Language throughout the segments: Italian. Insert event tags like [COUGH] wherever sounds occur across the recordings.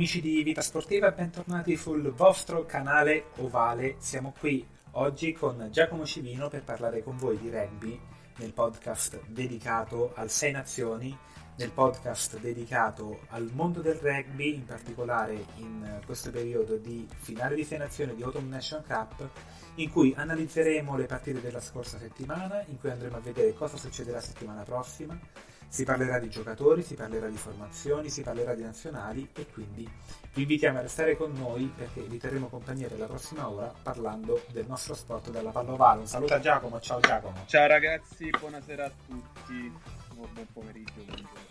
Amici di Vita Sportiva, bentornati sul vostro canale Ovale. Siamo qui oggi con Giacomo Civino per parlare con voi di rugby nel podcast dedicato al Sei Nazioni, nel podcast dedicato al mondo del rugby, in particolare in questo periodo di finale di Sei Nazioni di Autumn Nation Cup, in cui analizzeremo le partite della scorsa settimana, in cui andremo a vedere cosa succederà settimana prossima si parlerà di giocatori, si parlerà di formazioni, si parlerà di nazionali e quindi vi invitiamo a restare con noi perché vi terremo compagnia per la prossima ora parlando del nostro sport della pallovale. Un saluto a Giacomo, ciao Giacomo. Ciao ragazzi, buonasera a tutti, buon pomeriggio, buongiorno.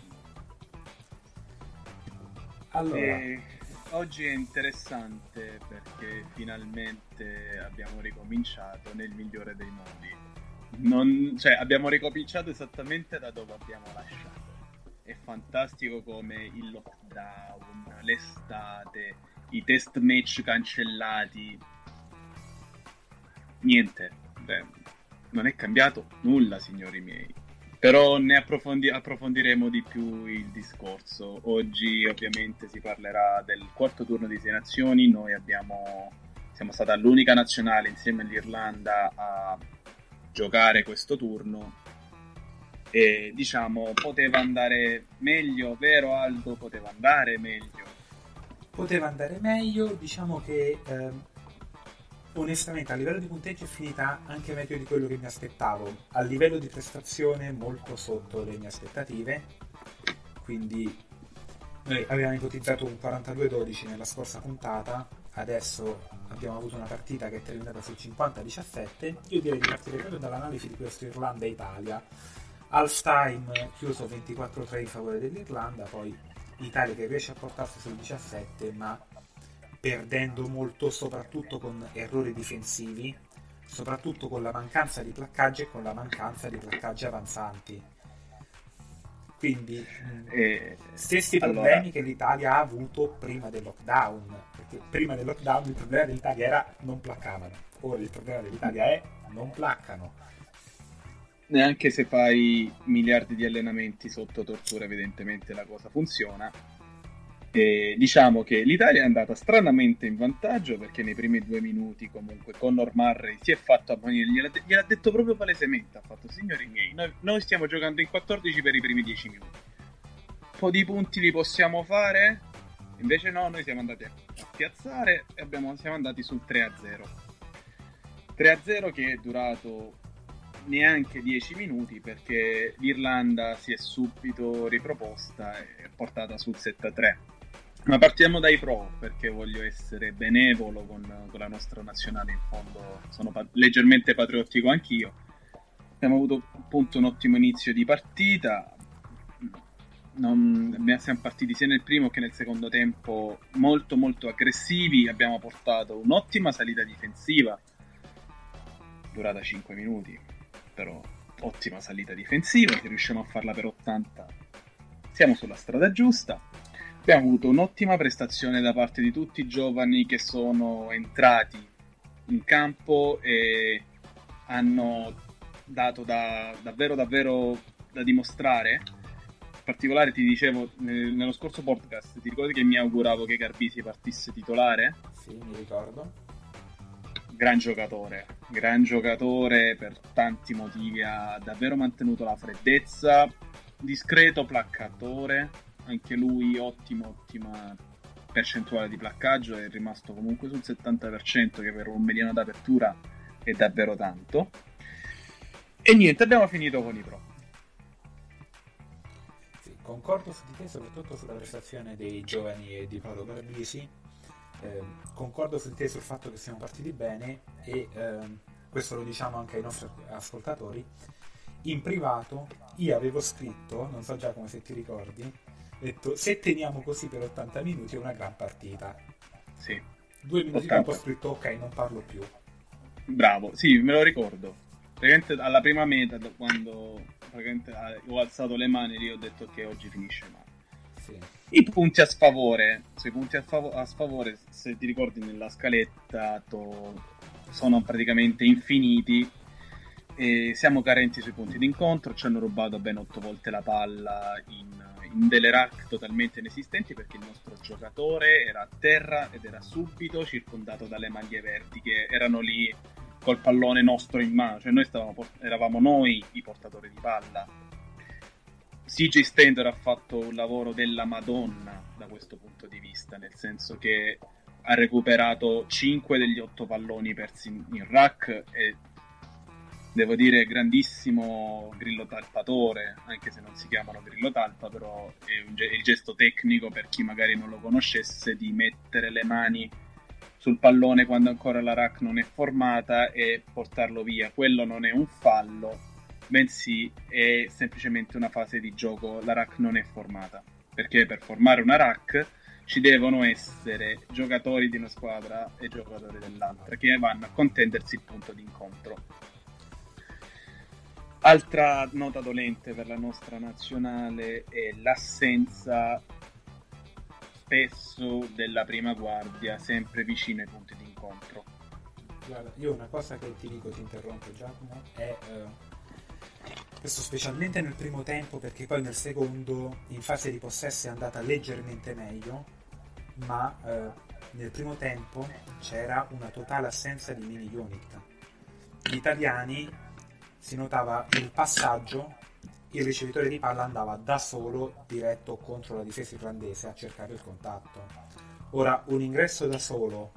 Allora, E oggi è interessante perché finalmente abbiamo ricominciato nel migliore dei modi. Non- cioè, abbiamo ricominciato esattamente da dove abbiamo lasciato. È fantastico come il lockdown, l'estate, i test match cancellati. Niente, beh, non è cambiato nulla, signori miei. Però ne approfondi- approfondiremo di più il discorso. Oggi ovviamente si parlerà del quarto turno di Sei Nazioni. Noi abbiamo, siamo stata l'unica nazionale insieme all'Irlanda a giocare questo turno. E diciamo, poteva andare meglio, vero Aldo? Poteva andare meglio. poteva andare meglio, diciamo che ehm, onestamente a livello di punteggio è finita anche meglio di quello che mi aspettavo. A livello di prestazione molto sotto le mie aspettative, quindi noi avevamo ipotizzato un 42-12 nella scorsa puntata, adesso abbiamo avuto una partita che è terminata sul 50-17. Io direi di partire proprio dall'analisi di questo Irlanda-Italia. Half time chiuso 24-3 in favore dell'Irlanda, poi l'Italia che riesce a portarsi sul 17 ma perdendo molto soprattutto con errori difensivi, soprattutto con la mancanza di placcaggi e con la mancanza di placcaggi avanzanti. Quindi mh, E- stessi allora, problemi che l'Italia ha avuto prima del lockdown, prima del lockdown il problema dell'Italia era non placcavano, ora il problema dell'Italia è non placcano. neanche se fai miliardi di allenamenti sotto tortura, evidentemente la cosa funziona. E diciamo che l'Italia è andata stranamente in vantaggio perché nei primi due minuti comunque Conor Murray si è fatto ammonire, gliel'ha, de- gliel'ha detto proprio palesemente, ha fatto signori miei, noi, noi stiamo giocando in 14 per i primi 10 minuti, un po' di punti li possiamo fare? Invece no, noi siamo andati a, a piazzare e abbiamo- siamo andati sul 3-0. 3-0 che è durato neanche 10 minuti perché l'Irlanda si è subito riproposta e portata sul 7-3. Ma partiamo dai pro perché voglio essere benevolo con, con la nostra nazionale, in fondo sono pa- leggermente patriottico anch'io. Abbiamo avuto appunto un ottimo inizio di partita, non- siamo partiti sia nel primo che nel secondo tempo molto molto aggressivi, abbiamo portato un'ottima salita difensiva, durata 5 minuti, però ottima salita difensiva, se riusciamo a farla per 80 siamo sulla strada giusta. Abbiamo avuto un'ottima prestazione da parte di tutti i giovani che sono entrati in campo e hanno dato da, davvero davvero da dimostrare. Particolare ti dicevo nel- nello scorso podcast, ti ricordi che mi auguravo che Garbisi partisse titolare? Sì, mi ricordo. Gran giocatore, gran giocatore per tanti motivi, ha davvero mantenuto la freddezza, discreto placcatore, anche lui ottimo, ottima percentuale di placcaggio, è rimasto comunque sul 70% che per un mediano d'apertura è davvero tanto. E niente, abbiamo finito con i pro. Concordo su di te, soprattutto sulla prestazione dei giovani e di Paolo Garbisi. Ehm, concordo su di te sul fatto che siamo partiti bene e ehm, questo lo diciamo anche ai nostri ascoltatori. In privato io avevo scritto, non so già come se ti ricordi, ho detto se teniamo così per 80 minuti è una gran partita. Sì, Due minuti 80. dopo ho scritto ok, non parlo più. bravo, sì, me lo ricordo. Praticamente alla prima meta, da quando eh, ho alzato le mani, lì ho detto che oggi finisce male. Sì. I punti a sfavore, sui punti a, favo- a sfavore, se ti ricordi nella scaletta, to- sono praticamente infiniti. E siamo carenti sui punti d'incontro, ci hanno rubato ben otto volte la palla in, in delle rack totalmente inesistenti perché il nostro giocatore era a terra ed era subito circondato dalle maglie verdi che erano lì col pallone nostro in mano, cioè noi stavamo eravamo noi i portatori di palla. CJ Stender ha fatto un lavoro della Madonna da questo punto di vista, nel senso che ha recuperato 5 degli 8 palloni persi in, rack e devo dire grandissimo grillo talpatore, anche se non si chiamano grillo talpa, però è ge- il gesto tecnico per chi magari non lo conoscesse di mettere le mani sul pallone quando ancora la rack non è formata e portarlo via. Quello non è un fallo, bensì è semplicemente una fase di gioco. La rack non è formata. Perché per formare una rack ci devono essere giocatori di una squadra e giocatori dell'altra che vanno a contendersi il punto d'incontro. Altra nota dolente per la nostra nazionale è l'assenza spesso della prima guardia, sempre vicino ai punti d'incontro. Guarda, io una cosa che ti dico, ti interrompo Giacomo, è eh, questo specialmente nel primo tempo perché poi nel secondo in fase di possesso è andata leggermente meglio, ma eh, nel primo tempo c'era una totale assenza di mini unit. Gli italiani si notava il passaggio, il ricevitore di palla andava da solo diretto contro la difesa irlandese a cercare il contatto. Ora un ingresso da solo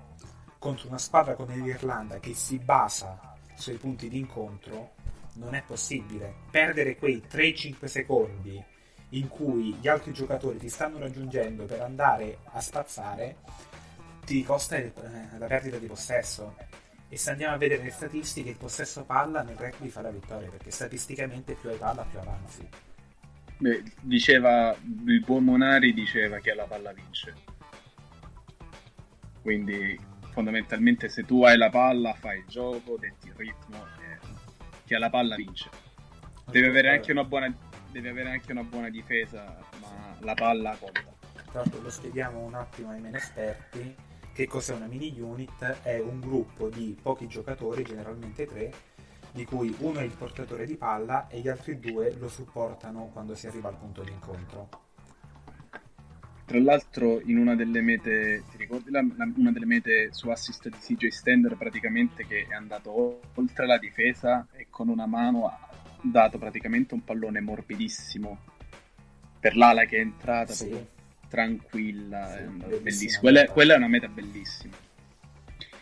contro una squadra come l'Irlanda che si basa sui punti di incontro non è possibile. Perdere quei 3-5 secondi in cui gli altri giocatori ti stanno raggiungendo per andare a spazzare ti costa eh, la perdita di possesso. E se andiamo a vedere le statistiche, il possesso palla nel rugby fa la vittoria perché statisticamente più hai palla più avanzi. Beh, diceva il buon Monari diceva che la palla vince. Quindi fondamentalmente se tu hai la palla fai il gioco, detti il ritmo e chi ha la palla vince. Deve avere anche una buona, deve avere anche una buona difesa, ma la palla conta. L'altro lo spieghiamo un attimo ai meno esperti. Che cos'è una mini unit? È un gruppo di pochi giocatori, generalmente tre, di cui uno è il portatore di palla e gli altri due lo supportano quando si arriva al punto di incontro. Tra l'altro, in una delle mete, ti ricordi la- la- una delle mete su assist di CJ Stender, praticamente che è andato oltre la difesa e con una mano ha dato praticamente un pallone morbidissimo per l'ala che è entrata Sì. proprio tranquilla, Sì, bellissima bellissimo. Quella, quella è una meta bellissima.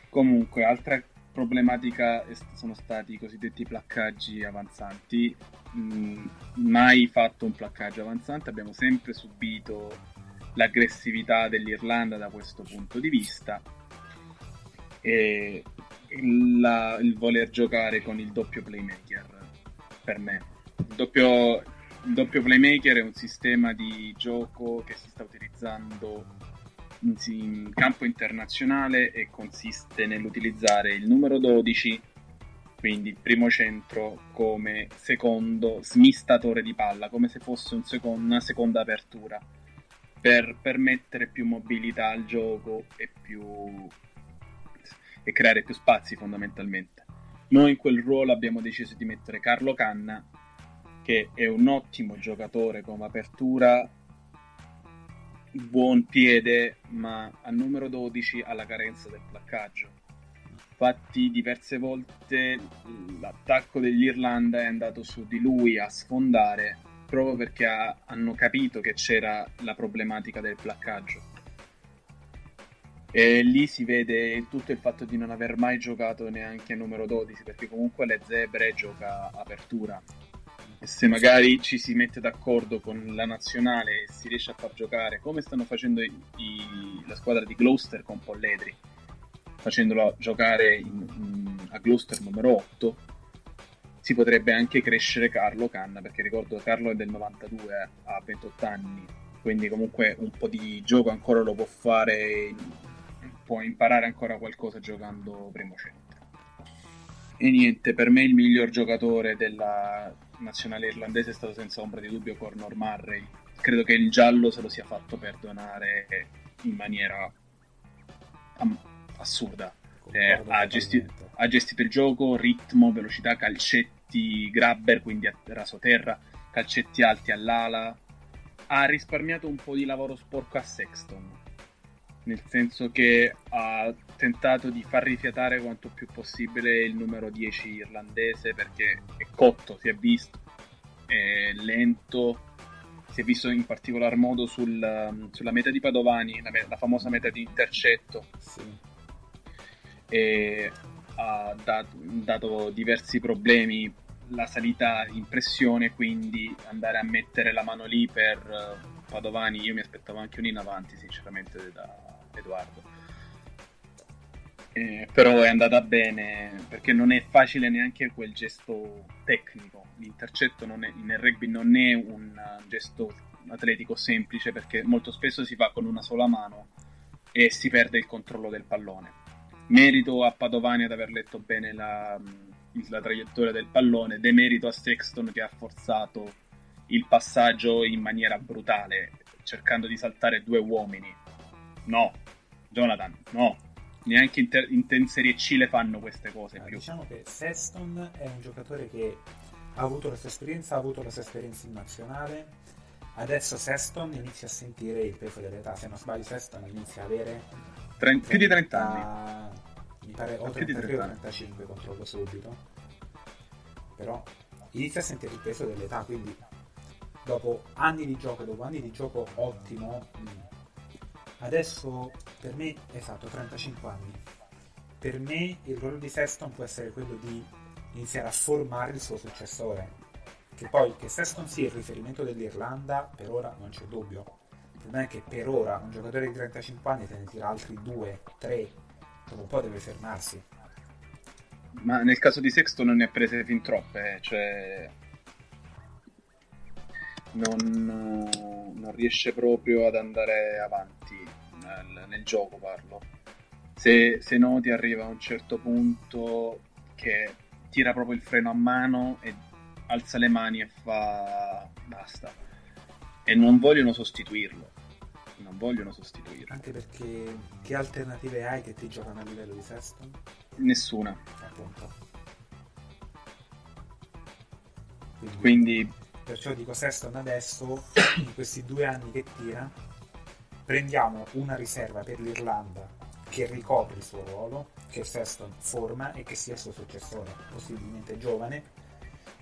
Comunque, altra problematica sono stati i cosiddetti placcaggi avanzanti. Mm, mai fatto un placcaggio avanzante, abbiamo sempre subito l'aggressività dell'Irlanda da questo punto di vista e la- il voler giocare con il doppio playmaker per me. Il doppio, il doppio playmaker è un sistema di gioco che si sta utilizzando in, in campo internazionale e consiste nell'utilizzare il numero 12 quindi il primo centro come secondo smistatore di palla, come se fosse un secondo, una seconda apertura, per permettere più mobilità al gioco e, più... e creare più spazi fondamentalmente. Noi in quel ruolo abbiamo deciso di mettere Carlo Canna, che è un ottimo giocatore come apertura, buon piede, ma a numero 12 ha la carenza del placcaggio Infatti diverse volte l'attacco dell'Irlanda è andato su di lui a sfondare proprio perché ha, hanno capito che c'era la problematica del placcaggio. E lì si vede tutto il fatto di non aver mai giocato neanche numero 12, perché comunque le zebre gioca apertura. Se magari ci si mette d'accordo con la nazionale e si riesce a far giocare come stanno facendo i, i, la squadra di Gloucester con Polledri, facendolo giocare in, in, a Gloucester numero 8, si potrebbe anche crescere Carlo Canna, perché ricordo Carlo è del 92, ha 28 anni, quindi comunque un po' di gioco ancora lo può fare, può imparare ancora qualcosa giocando primo centro. E niente, per me il miglior giocatore della nazionale irlandese è stato senza ombra di dubbio Cornor Murray. Credo che il giallo se lo sia fatto perdonare in maniera assurda. Eh, ha, gesti- ha, gestito il gioco, ritmo, velocità, calcetti, grabber, quindi a rasoterra, calcetti alti all'ala. Ha risparmiato un po' di lavoro sporco a Sexton, nel senso che ha tentato di far rifiatare quanto più possibile il numero 10 irlandese perché è cotto, si è visto, è lento, si è visto in particolar modo sul, sulla meta di Padovani, la, la famosa meta di intercetto. Sì e ha dato, dato diversi problemi la salita in pressione, quindi andare a mettere la mano lì per uh, Padovani, io mi aspettavo anche un in avanti sinceramente da Edoardo. Eh, però è andata bene perché non è facile neanche quel gesto tecnico. L'intercetto è, nel rugby non è un gesto atletico semplice perché molto spesso si fa con una sola mano e si perde il controllo del pallone merito a Padovani ad aver letto bene la, la traiettoria del pallone, demerito a Sexton che ha forzato il passaggio in maniera brutale, cercando di saltare due uomini. No, Jonathan, no. Neanche in, ter- in Serie C le fanno queste cose più. Diciamo che Sexton è un giocatore che ha avuto la sua esperienza, ha avuto la sua esperienza in nazionale. Adesso Sexton inizia a sentire il peso dell'età. Se non sbaglio, Sexton inizia a avere 30, più di 30 anni mi pare o 33 o 35 controllo subito però inizia a sentire il peso dell'età quindi dopo anni di gioco dopo anni di gioco ottimo mm, adesso per me è fatto 35 anni. Per me il ruolo di Sexton può essere quello di iniziare a formare il suo successore. Che poi che Sexton sia il riferimento dell'Irlanda per ora non c'è dubbio. Il problema è che per ora un giocatore di 35 anni te ne tira altri 2, 3 dopo un po' deve fermarsi. Ma nel caso di Sexto non ne ha prese fin troppe, eh, cioè non, non, riesce proprio ad andare avanti nel, nel gioco, parlo. Se, se, noti arriva a un certo punto che tira proprio il freno a mano e alza le mani e fa basta. E non vogliono sostituirlo non vogliono sostituire. Anche perché che alternative hai che ti giocano a livello di sesto? Nessuna. Appunto. Quindi, Quindi... perciò dico Seston adesso, [COUGHS] in questi due anni che tira, prendiamo una riserva per l'Irlanda che ricopre il suo ruolo, che Seston forma e che sia il suo successore, possibilmente giovane,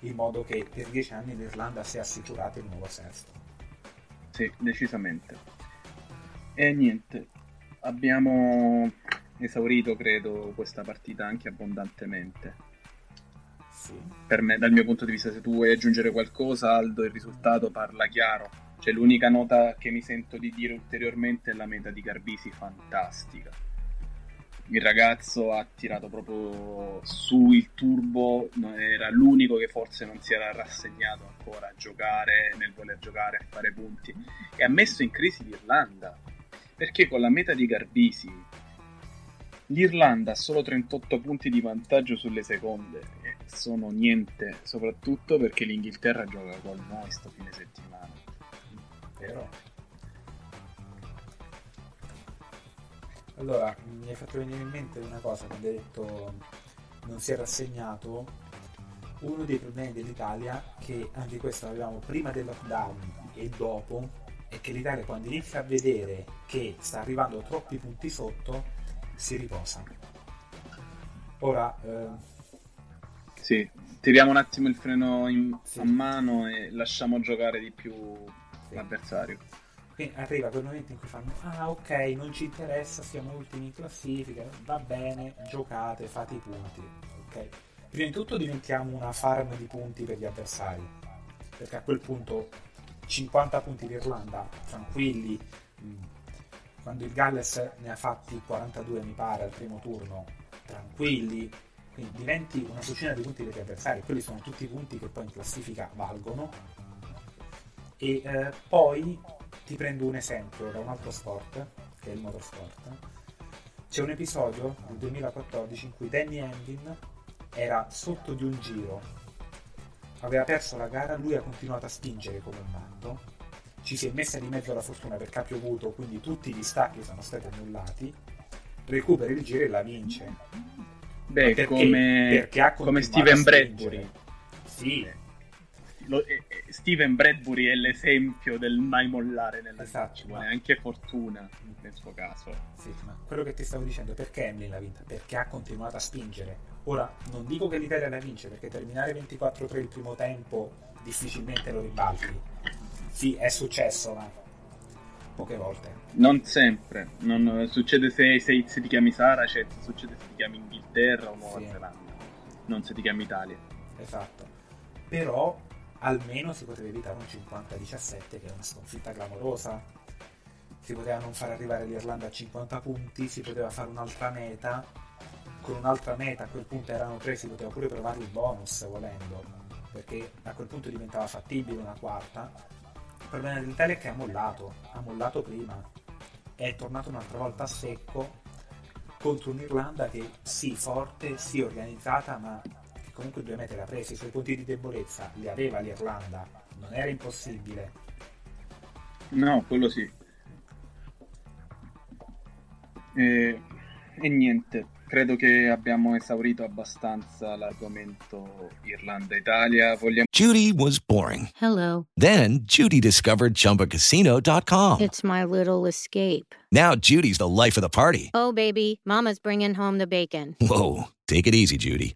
in modo che per dieci anni l'Irlanda sia assicurata il nuovo Seston. Sì, decisamente. E niente, abbiamo esaurito, credo, questa partita anche abbondantemente. Sì. Per me, dal mio punto di vista, se tu vuoi aggiungere qualcosa, Aldo, il risultato parla chiaro. Cioè, l'unica nota che mi sento di dire ulteriormente è la meta di Garbisi fantastica. Il ragazzo ha tirato proprio su il turbo, era l'unico che forse non si era rassegnato ancora a giocare, nel voler giocare, a fare punti. E ha messo in crisi l'Irlanda perché con la meta di Garbisi l'Irlanda ha solo 38 punti di vantaggio sulle seconde sono niente, soprattutto perché l'Inghilterra gioca con noi sto fine settimana. Vero? Allora, mi hai fatto venire in mente una cosa quando hai detto non si è rassegnato. Uno dei problemi dell'Italia, che anche questo l'avevamo prima del lockdown e dopo, è che l'Italia quando inizia a vedere che sta arrivando troppi punti sotto, si riposa. Ora, eh, Sì, tiriamo un attimo il freno in- Sì. a mano e lasciamo giocare di più Sì. l'avversario. Quindi arriva quel momento in cui fanno ah ok non ci interessa siamo ultimi in classifica va bene giocate fate i punti ok prima di tutto diventiamo una farm di punti per gli avversari perché a quel punto 50 punti l'Irlanda tranquilli mm, quando il Galles ne ha fatti 42 mi pare al primo turno tranquilli quindi diventi una succina di punti per gli avversari quelli sono tutti i punti che poi in classifica valgono. E eh, poi ti prendo un esempio da un altro sport, che è il motorsport. C'è un episodio del 2014 in cui Danny Hamlin era sotto di un giro, aveva perso la gara, lui ha continuato a spingere come un matto, ci si è messa di mezzo la fortuna perché ha piovuto, quindi tutti gli stacchi sono stati annullati, recupera il giro e la vince. Beh, Perché? come, Perché ha come Steven. Bradbury. Sì, Lo- eh, eh, Steven Bradbury è l'esempio del mai mollare nella. Esatto, Ci vuole ma- anche fortuna nel suo caso. Sì, ma quello che ti stavo dicendo, perché Hamlin l'ha vinta? Perché ha continuato a spingere. Ora, non dico che l'Italia la vince, perché terminare 24-3 il primo tempo difficilmente lo ribalti. Sì, è successo, ma poche volte. Non sempre, non, succede se, se- se ti chiami Saracen, succede se ti chiami Inghilterra o Nuova Sì. Zelanda, non se ti chiami Italia. Esatto. Però almeno si poteva evitare un 50-17, che è una sconfitta clamorosa. Si poteva non far arrivare l'Irlanda a 50 punti, si poteva fare un'altra meta. Con un'altra meta a quel punto erano tre, si poteva pure provare il bonus volendo, perché a quel punto diventava fattibile una quarta. Il problema dell'Italia è che ha mollato, ha mollato prima, è tornato un'altra volta a secco contro un'Irlanda che sì, forte, sì, organizzata, ma che comunque due mete l'ha presi. I suoi punti di debolezza li aveva l'Irlanda, non era impossibile. No, quello sì. E, e niente, credo che abbiamo esaurito abbastanza l'argomento Irlanda-Italia. Vogliamo Judy was boring. Hello. Then Judy discovered ChumbaCasino.com. It's my little escape. Now Judy's the life of the party. Oh, baby, Mama's bringing home the bacon. Whoa, take it easy, Judy.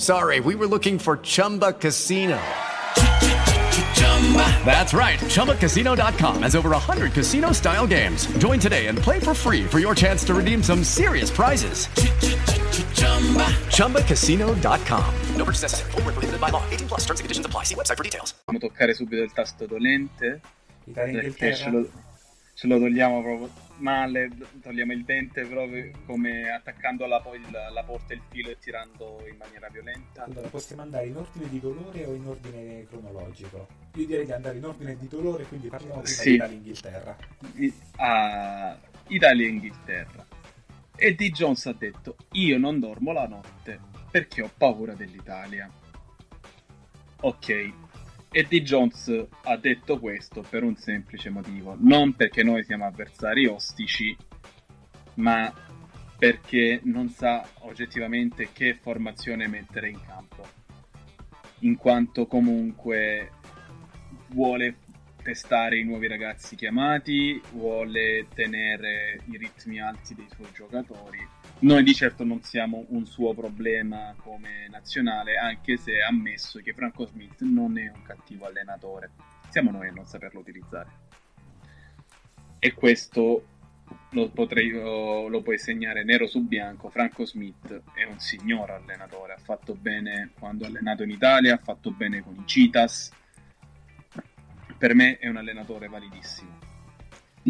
Sorry, we were looking for Chumba Casino. That's right. ChumbaCasino.com has over 100 casino style games. Join today and play for free for your chance to redeem some serious prizes. ChumbaCasino.com. No purchase necessary. Void where prohibited by law. 18 plus terms and conditions apply. See website for details. toccare subito il tasto dolente Italia e perché ce ce lo togliamo proprio male, togliamo il dente proprio come attaccando alla, poi il- la porta il filo e tirando in maniera violenta. allora possiamo andare in ordine di dolore o in ordine cronologico? Io direi di andare in ordine di dolore, quindi parliamo prima Sì. di Italia e Inghilterra. I- a Italia e Inghilterra. E D. Jones ha detto: Io non dormo la notte perché ho paura dell'Italia. Ok. E D. Jones ha detto questo per un semplice motivo: non perché noi siamo avversari ostici, ma perché non sa oggettivamente che formazione mettere in campo. In quanto comunque vuole testare i nuovi ragazzi chiamati, vuole tenere i ritmi alti dei suoi giocatori. Noi di certo non siamo un suo problema come nazionale, anche se ha ammesso che Franco Smith non è un cattivo allenatore. Siamo noi a non saperlo utilizzare. E questo lo, potrei, lo, puoi segnare nero su bianco. Franco Smith è un signor allenatore, ha fatto bene quando ha allenato in Italia, ha fatto bene con i Citas. Per me è un allenatore validissimo.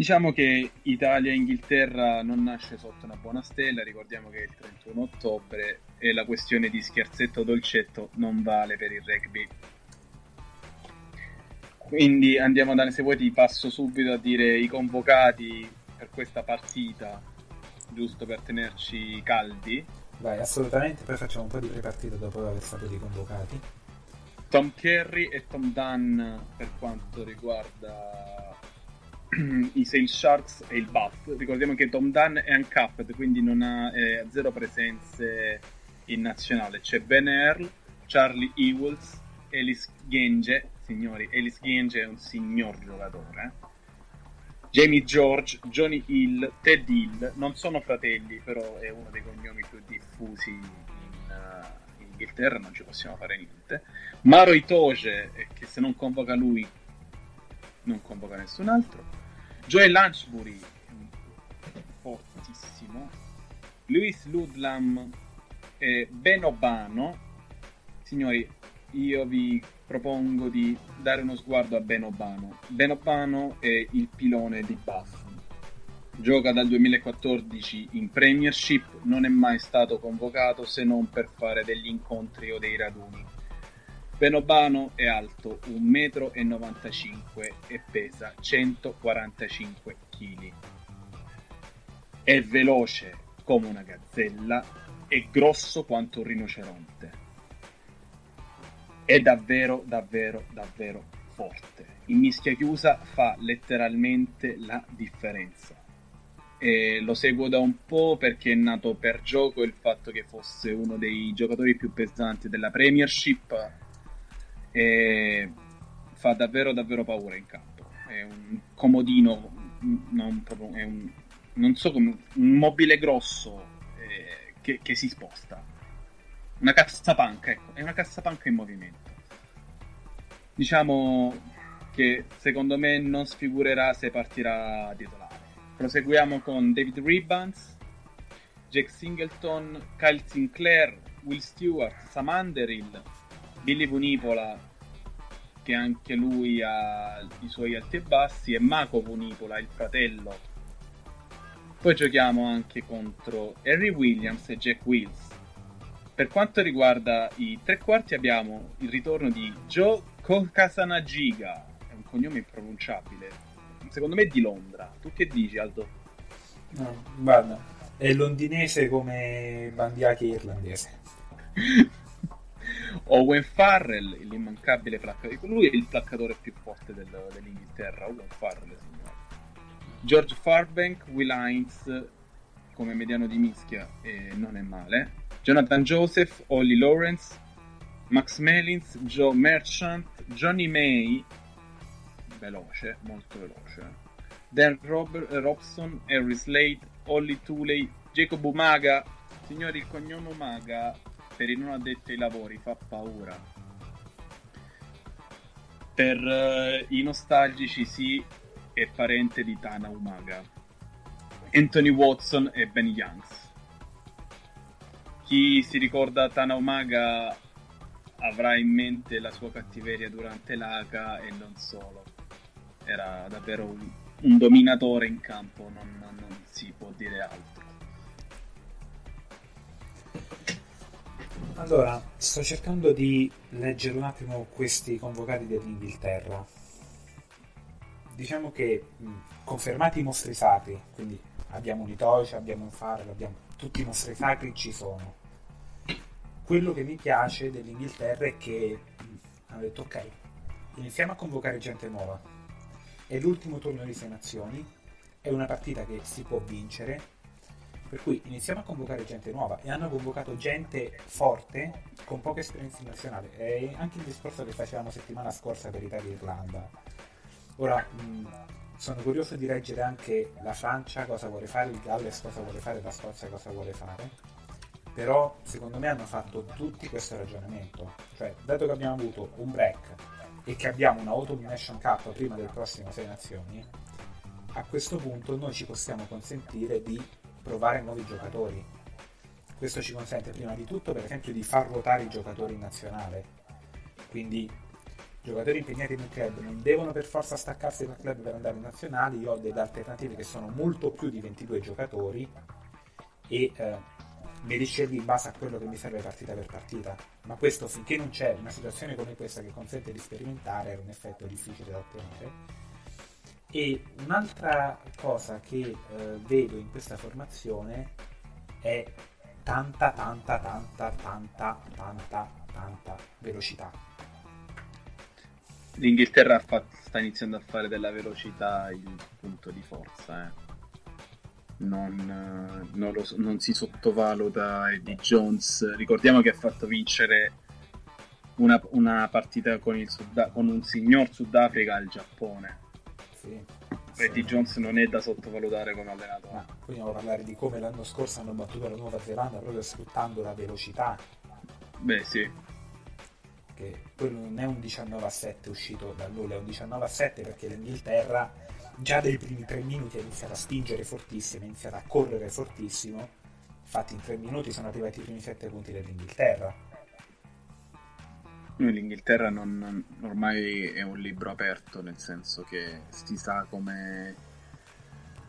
Diciamo che Italia-Inghilterra non nasce sotto una buona stella, ricordiamo che è il 31 ottobre e la questione di scherzetto dolcetto non vale per il rugby. Quindi andiamo da se vuoi ti passo subito a dire i convocati per questa partita, giusto per tenerci caldi. Vai, assolutamente, poi facciamo un po' di prepartita dopo aver saputo i convocati. Tom Kerry e Tom Dunn per quanto riguarda [CLEARS THROAT] i Sail Sharks e il Buff. Ricordiamo che Tom Dunn è uncapped, quindi non ha eh, zero presenze in nazionale. C'è Ben Earl, Charlie Ewells, Ellis Genge, signori, Ellis Genge è un signor giocatore. Jamie George, Johnny Hill, Ted Hill, non sono fratelli, però è uno dei cognomi più diffusi in, uh, in Inghilterra, non ci possiamo fare niente. Maro Itoge, eh, che se non convoca lui, non convoca nessun altro. Joel Lunchbury, fortissimo. Louis Ludlam e Ben Obano. Signori, io vi propongo di dare uno sguardo a Ben Obano. Ben Obano è il pilone di Buff. Gioca dal 2014 in Premiership, non è mai stato convocato se non per fare degli incontri o dei raduni. Ben Obano è alto 1,95 m e pesa 145 kg. È veloce come una gazzella e grosso quanto un rinoceronte è davvero, davvero, davvero forte. In mischia chiusa fa letteralmente la differenza. E lo seguo da un po' perché è nato per gioco il fatto che fosse uno dei giocatori più pesanti della Premiership e fa davvero davvero paura in campo. È un comodino, non, proprio, è un, non so come, un mobile grosso eh, che, che si sposta una cassapanca, ecco, è una cassapanca in movimento. Diciamo che secondo me non sfigurerà se partirà titolare. Proseguiamo con David Ribbans, Jake Singleton, Kyle Sinclair, Will Stewart, Sam Underhill, Billy Vunipola, che anche lui ha i suoi alti e bassi, e Mako Vunipola, il fratello. Poi giochiamo anche contro Harry Williams e Jack Wills. Per quanto riguarda i tre quarti abbiamo il ritorno di Joe Kokasanagiga, è un cognome impronunciabile, secondo me è di Londra. Tu che dici Aldo? No, guarda, è londinese come Bandiachi irlandese. [LAUGHS] Owen Farrell, l'immancabile placcatore, lui è il placcatore più forte del, dell'Inghilterra, Owen Farrell signore. George Farbank, Will Hines come mediano di mischia eh, non è male. Jonathan Joseph, Ollie Lawrence, Max Mellins, Joe Merchant, Johnny May, veloce, molto veloce. Dan Rob- Robson, Harry Slade, Ollie Tooley, Jacob Umaga. Signori, il cognome Umaga per i non addetti ai lavori fa paura. Per uh, i nostalgici sì, è parente di Tana Umaga. Anthony Watson e Ben Youngs chi si ricorda Tana Umaga avrà in mente la sua cattiveria durante l'Aga e non solo. Era davvero un, un dominatore in campo, non, non, si può dire altro. Allora, sto cercando di leggere un attimo questi convocati dell'Inghilterra. Diciamo che mh, confermati i mostri sacri, quindi abbiamo un Itoce, abbiamo un Farrell, abbiamo tutti i mostri sacri ci sono quello che mi piace dell'Inghilterra è che hanno detto ok, iniziamo a convocare gente nuova. È l'ultimo turno di sei nazioni, è una partita che si può vincere, per cui iniziamo a convocare gente nuova e hanno convocato gente forte con poca esperienza in nazionale. È anche il discorso che facevamo settimana scorsa per Italia e Irlanda. Ora, mh, sono curioso di leggere anche la Francia cosa vuole fare, il Galles cosa vuole fare, la Scozia cosa vuole fare però secondo me hanno fatto tutti questo ragionamento cioè dato che abbiamo avuto un break e che abbiamo una Autumn Nation Cup prima del prossimo 6 Nazioni a questo punto noi ci possiamo consentire di provare nuovi giocatori. Questo ci consente prima di tutto, per esempio, di far ruotare i giocatori in nazionale. Quindi giocatori impegnati un club non devono per forza staccarsi dal club per andare in nazionale, io ho delle alternative che sono molto più di 22 giocatori e eh, me li scelgo in base a quello che mi serve partita per partita. Ma questo finché non c'è una situazione come questa che consente di sperimentare è un effetto difficile da ottenere. E un'altra cosa che eh, vedo in questa formazione è tanta, tanta, tanta, tanta, tanta, tanta velocità. L'Inghilterra fa- sta iniziando a fare della velocità il punto di forza. Eh. Non, eh, non, lo non si sottovaluta Eddie Jones. Ricordiamo che ha fatto vincere una, una partita con, Sud- con un signor Sudafrica al Giappone. Sì. Eddie Jones non è da sottovalutare come allenatore. Ma vogliamo parlare di come l'anno scorso hanno battuto la Nuova Zelanda proprio sfruttando la velocità, Beh, sì. che quello non è un 19 a 7 uscito da nulla, è un 19 a 7 perché l'Inghilterra già dai primi tre minuti ha iniziato a spingere fortissimo, ha iniziato a correre fortissimo. Infatti in tre minuti sono arrivati i primi sette punti dell'Inghilterra. L'Inghilterra non, ormai è un libro aperto, nel senso che si sa come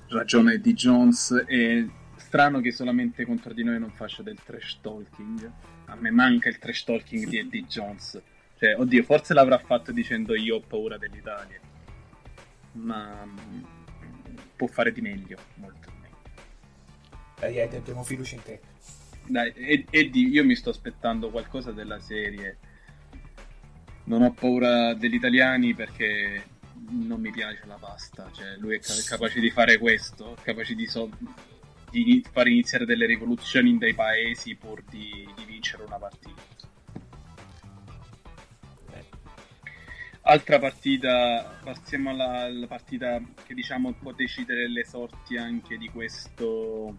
ragiona Eddie Jones. È strano che solamente contro di noi non faccia del trash talking. A me manca il trash talking di Eddie Jones. Cioè, oddio, forse l'avrà fatto dicendo io ho paura dell'Italia. Ma mm, può fare di meglio, molto di meglio. Dai, Ed, abbiamo fiducia in te. Dai, Ed- Eddie, io mi sto aspettando qualcosa della serie. Non ho paura degli italiani perché non mi piace la pasta. Cioè, lui è ca- capace di fare questo, capace di, so- di fare iniziare delle rivoluzioni in dei paesi pur di, di vincere una partita. Altra partita, passiamo alla, alla partita che diciamo può decidere le sorti anche di questo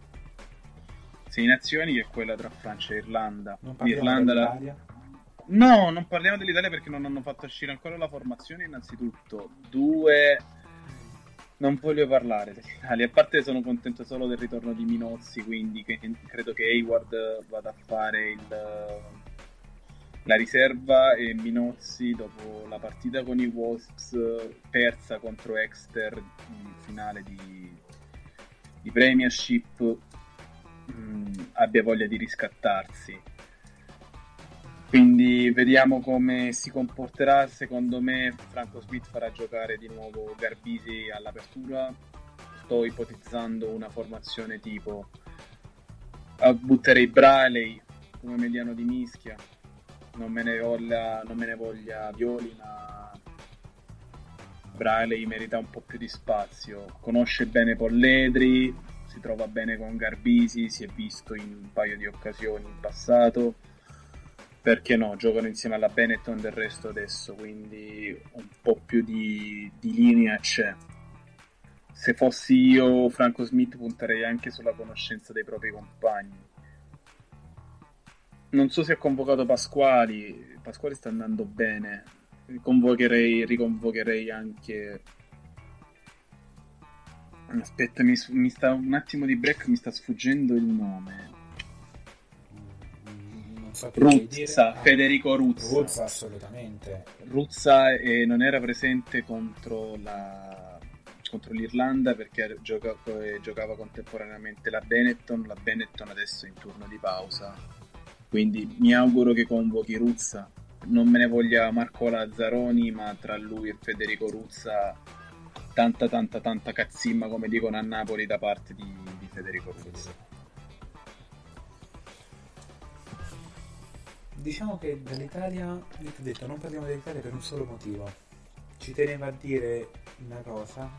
Sei Nazioni, che è quella tra Francia e Irlanda. Non L'Irlanda la-. No, non parliamo dell'Italia perché non hanno fatto uscire ancora la formazione innanzitutto. Due, non voglio parlare dell'Italia. A parte sono contento solo del ritorno di Minozzi, quindi credo che Hayward vada a fare il- la riserva e Minozzi dopo la partita con i Wasps persa contro Exeter in finale di, di Premiership mh, abbia voglia di riscattarsi. Quindi vediamo come si comporterà. Secondo me Franco Smith farà giocare di nuovo Garbisi all'apertura. Sto ipotizzando una formazione tipo ah, butterei Braley come mediano di mischia. Non me ne voglia, non me ne voglia Violi, ma Braley merita un po' più di spazio. Conosce bene Polledri, si trova bene con Garbisi, si è visto in un paio di occasioni in passato perché no, giocano insieme alla Benetton del resto adesso, quindi un po' più di, di linea c'è. Se fossi io, Franco Smith, punterei anche sulla conoscenza dei propri compagni. Non so se ha convocato Pasquali, Pasquali sta andando bene. Convocherei, riconvocherei anche. Aspetta, mi, mi sta un attimo di break, mi sta sfuggendo il nome. Ruzza, Ah, Federico Ruzza. Ruzza, assolutamente. Ruzza eh, non era presente contro, la, contro l'Irlanda perché gioca- eh, giocava contemporaneamente la Benetton. La Benetton adesso è in turno di pausa. Quindi mi auguro che convochi Ruzza. Non me ne voglia Marco Lazzaroni, ma tra lui e Federico Ruzza tanta tanta tanta cazzimma come dicono a Napoli da parte di, di Federico Ruzza. Diciamo che dall'Italia, ti ho detto, non parliamo dell'Italia per un solo motivo. Ci tenevo a dire una cosa,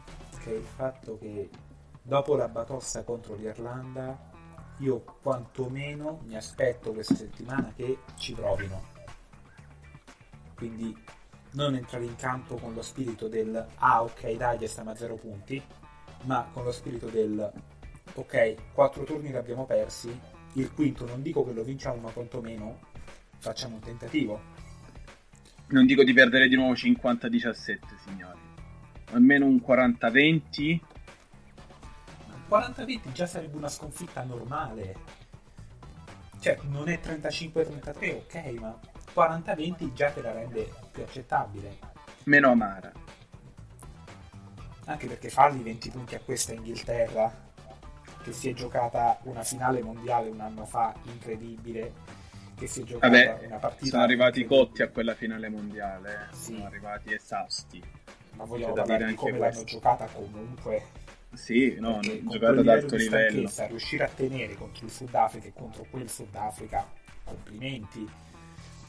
che è il fatto che dopo la batossa contro l'Irlanda, io quantomeno mi aspetto questa settimana che ci provino. Quindi non entrare in campo con lo spirito del ah ok dai stiamo a zero punti, ma con lo spirito del ok, quattro turni li abbiamo persi, il quinto non dico che lo vinciamo, ma quantomeno facciamo un tentativo. Non dico di perdere di nuovo 50-17, signori. Almeno un 40-20 40-20 già sarebbe una sconfitta normale. Cioè, non è 35-33, ok, ma 40-20 già te la rende più accettabile. Meno amara. Anche perché fargli 20 punti a questa Inghilterra, che si è giocata una finale mondiale un anno fa, incredibile, che si è giocata Vabbè, una partita... sono arrivati cotti a quella finale mondiale. eh. Sì. Sono arrivati esausti. Ma parlare dire di come anche l'hanno questo. giocata comunque. Sì, no, giocata ad alto livello. riuscire a tenere contro il Sudafrica e contro quel Sudafrica, complimenti.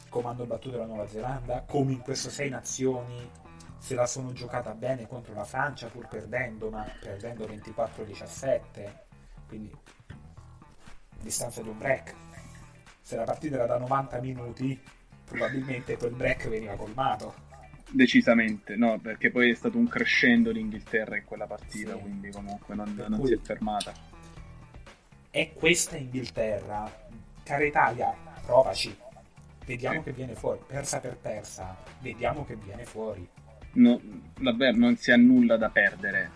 Come hanno battuto la Nuova Zelanda, come in questo Sei Nazioni se la sono giocata bene contro la Francia pur perdendo, ma perdendo 24-17, quindi distanza di un break. Se la partita era da 90 minuti, probabilmente quel break veniva colmato. Decisamente, no, perché poi è stato un crescendo l'Inghilterra in quella partita, Sì. quindi comunque non, non cui- si è fermata. è questa Inghilterra. Cara Italia, provaci. Vediamo Sì. che viene fuori. Persa per persa, vediamo che viene fuori. No, davvero non si ha nulla da perdere,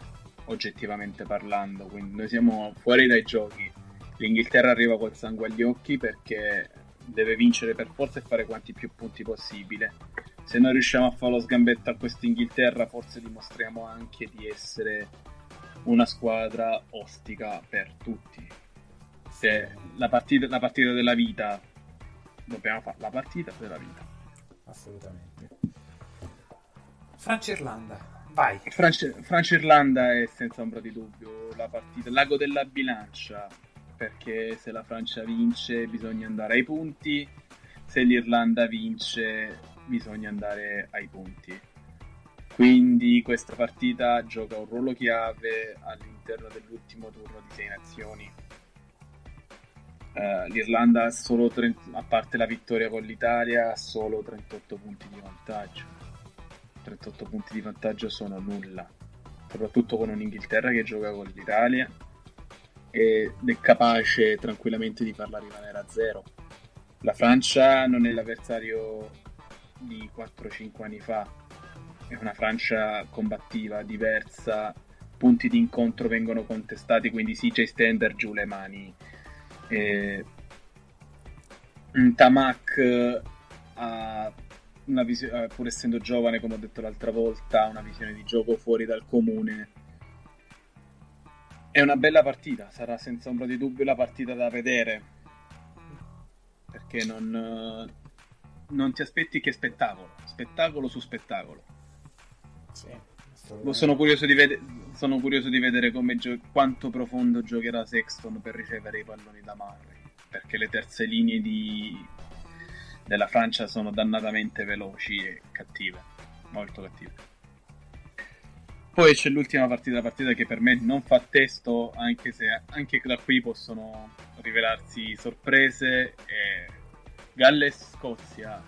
oggettivamente parlando, quindi noi siamo fuori dai giochi. L'Inghilterra arriva col sangue agli occhi perché deve vincere per forza e fare quanti più punti possibile. Se noi riusciamo a fare lo sgambetto a questa Inghilterra, forse dimostriamo anche di essere una squadra ostica per tutti. Se la partita, la partita della vita, dobbiamo fare la partita della vita. Assolutamente. Francia-Irlanda, vai. Francia, Francia-Irlanda è senza ombra di dubbio la partita, l'ago della bilancia, perché se la Francia vince bisogna andare ai punti, se l'Irlanda vince bisogna andare ai punti. Quindi questa partita gioca un ruolo chiave all'interno dell'ultimo turno di Sei Nazioni. Eh, L'Irlanda 30 a parte la vittoria con l'Italia ha solo 38 punti di vantaggio. 38 punti di vantaggio sono nulla, soprattutto con un'Inghilterra che gioca con l'Italia ed è capace tranquillamente di farla rimanere a zero. La Francia non è l'avversario di 4-5 anni fa, è una Francia combattiva, diversa, punti di incontro vengono contestati, quindi c'è stender giù le mani. Eh, Tamak eh, ha una visione, pur essendo giovane, come ho detto l'altra volta, ha una visione di gioco fuori dal comune. È una bella partita, sarà senza ombra di dubbio la partita da vedere. Perché non, eh, non ti aspetti che spettacolo, spettacolo su spettacolo. Sì, Sono curioso di, vede- sono curioso di vedere come gio- quanto profondo giocherà Sexton per ricevere i palloni da Murray. Perché le terze linee di- della Francia sono dannatamente veloci e cattive, molto cattive. Poi c'è l'ultima partita, la partita che per me non fa testo, anche se anche da qui possono rivelarsi sorprese. E Galles-Scozia,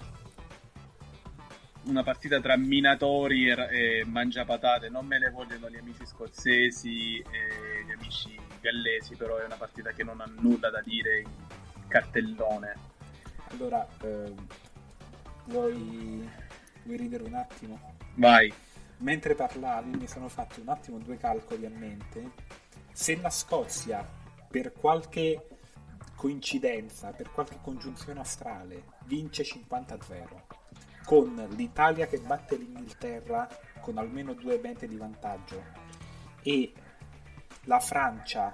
una partita tra minatori e, e mangiapatate. Non me le vogliono gli amici scozzesi e gli amici gallesi, però è una partita che non ha nulla da dire in cartellone. Allora, ehm, vuoi, vuoi ridere un attimo? Vai. Mentre parlavi mi sono fatto un attimo due calcoli a mente. Se la Scozia, per qualche coincidenza, per qualche congiunzione astrale, vince 50-0, con l'Italia che batte l'Inghilterra con almeno due mete di vantaggio e la Francia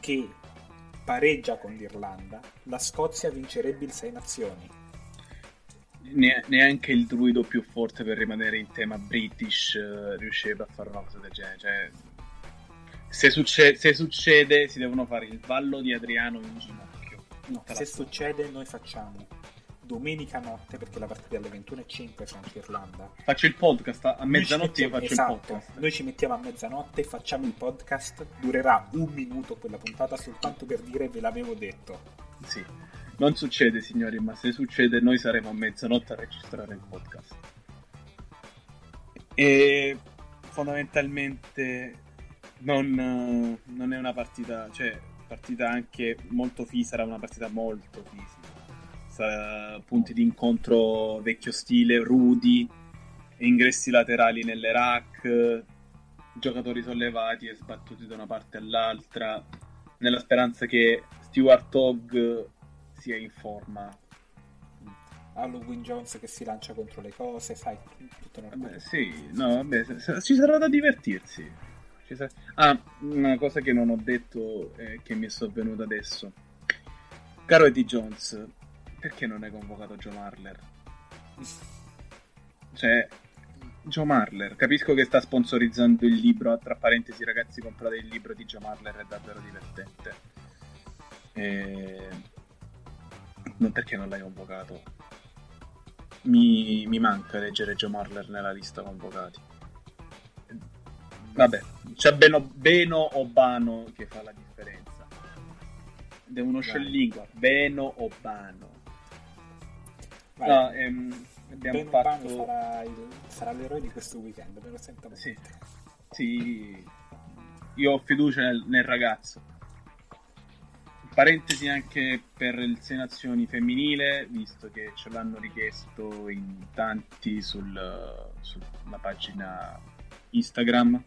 che pareggia con l'Irlanda, la Scozia vincerebbe il Sei Nazioni. Ne- neanche il druido più forte per rimanere in tema British eh, riuscirebbe a fare una cosa del genere. Cioè, se, succe- se succede, si devono fare il ballo di Adriano in ginocchio. No, se succede noi facciamo domenica notte perché la partita è alle 21.05 Francia-Irlanda. Faccio il podcast a, mezzanotte. Io faccio esatto, il podcast. Noi ci mettiamo a mezzanotte, facciamo il podcast, durerà un minuto quella puntata soltanto per dire ve l'avevo detto. Sì. Non succede, signori, ma se succede, noi saremo a mezzanotte a registrare il podcast. E fondamentalmente non, non è una partita, cioè, partita anche molto fisica, sarà una partita molto fisica. Sarà punti di incontro vecchio stile, rudi, ingressi laterali nelle rack, giocatori sollevati e sbattuti da una parte all'altra, nella speranza che Stuart Hogg sia in forma. Halloween Jones che si lancia contro le cose, sai, tutto normale. Vabbè, sì, no, vabbè, ci sarà da divertirsi. Sarà- Ah, una cosa che non ho detto e che mi è sovvenuta adesso. Caro Eddie Jones, perché non hai convocato Joe Marler? Cioè, Joe Marler, capisco che sta sponsorizzando il libro, tra parentesi ragazzi comprate il libro di Joe Marler, è davvero divertente. E... Non perché non l'hai convocato? Mi, mi manca leggere Joe Marler nella lista convocati. Vabbè, c'è Beno, Beno Obano che fa la differenza. Ed è uno scioglilingua, Beno Obano. Vai. No, ehm, abbiamo Ben fatto... Urbano sarà, il- sarà l'eroe di questo weekend, me lo sento. Sì. Sì, io ho fiducia nel, nel ragazzo. Parentesi anche per il Sei Nazioni femminile, visto che ce l'hanno richiesto in tanti sul- sulla pagina Instagram.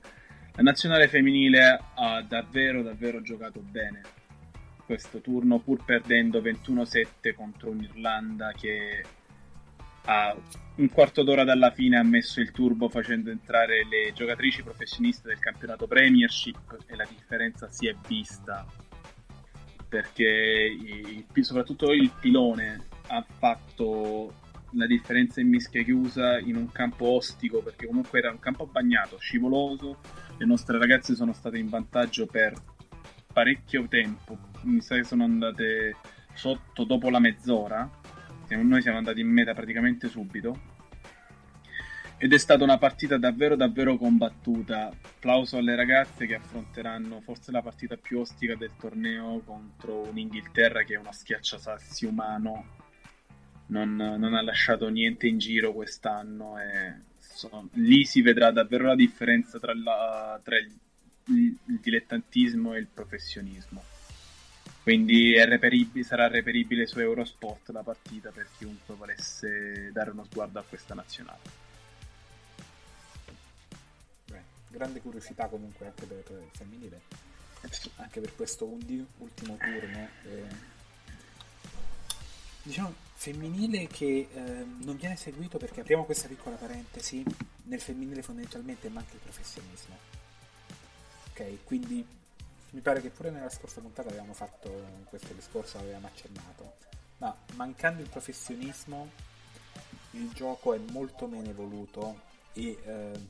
La nazionale femminile ha davvero, davvero giocato bene questo turno, pur perdendo 21-7 contro un'Irlanda che a un quarto d'ora dalla fine ha messo il turbo facendo entrare le giocatrici professioniste del campionato Premiership e la differenza si è vista perché il- soprattutto il pilone ha fatto la differenza in mischia chiusa in un campo ostico perché comunque era un campo bagnato, scivoloso. Le nostre ragazze sono state in vantaggio per parecchio tempo. Mi sa che sono andate sotto dopo la mezz'ora. Noi siamo andati in meta praticamente subito. Ed è stata una partita davvero davvero combattuta applauso alle ragazze che affronteranno forse la partita più ostica del torneo contro un'Inghilterra che è uno schiacciasassi umano. Non, non ha lasciato niente in giro quest'anno e so- lì si vedrà davvero la differenza tra, la- tra il, il- il dilettantismo e il professionismo. Quindi è reperibile- sarà reperibile su Eurosport la partita per chiunque volesse dare uno sguardo a questa nazionale grande curiosità comunque anche per il femminile, anche per questo ultimo turno. eh. Diciamo femminile che eh, non viene seguito perché apriamo questa piccola parentesi, nel femminile fondamentalmente manca il professionismo. Ok, quindi mi pare che pure nella scorsa puntata avevamo fatto questo discorso, avevamo accennato, ma mancando il professionismo il gioco è molto meno evoluto e eh,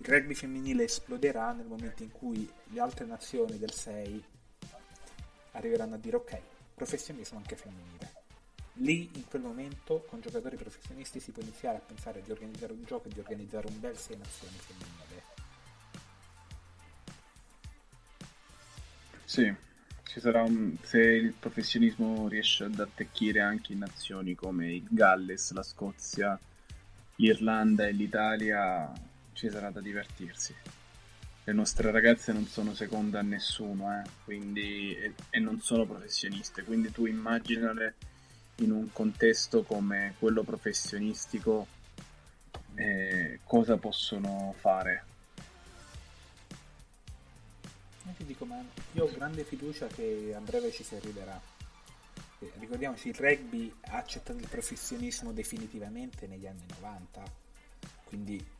il rugby femminile esploderà nel momento in cui le altre nazioni del 6 arriveranno a dire ok, professionismo anche femminile. Lì in quel momento con giocatori professionisti si può iniziare a pensare di organizzare un gioco e di organizzare un bel 6 nazioni femminile. Sì, ci sarà un... se il professionismo riesce ad attecchire anche in nazioni come il Galles, la Scozia, l'Irlanda e l'Italia, ci sarà da divertirsi. Le nostre ragazze non sono seconde a nessuno, eh, quindi, e, e non sono professioniste, quindi tu immaginale in un contesto come quello professionistico eh, cosa possono fare. Io ti dico, ma io ho grande fiducia che a breve ci si arriverà. Eh, Ricordiamoci, il rugby ha accettato il professionismo definitivamente negli anni 90, quindi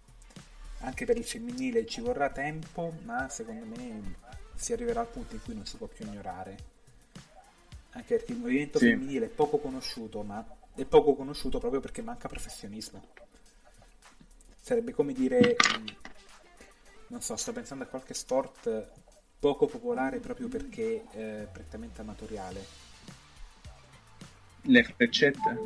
anche per il femminile ci vorrà tempo, ma secondo me si arriverà al punto in cui non si può più ignorare. Anche perché il movimento Sì. femminile è poco conosciuto, ma è poco conosciuto proprio perché manca professionismo. Sarebbe come dire, mh, non so, sto pensando a qualche sport poco popolare proprio perché è prettamente amatoriale. Le freccette?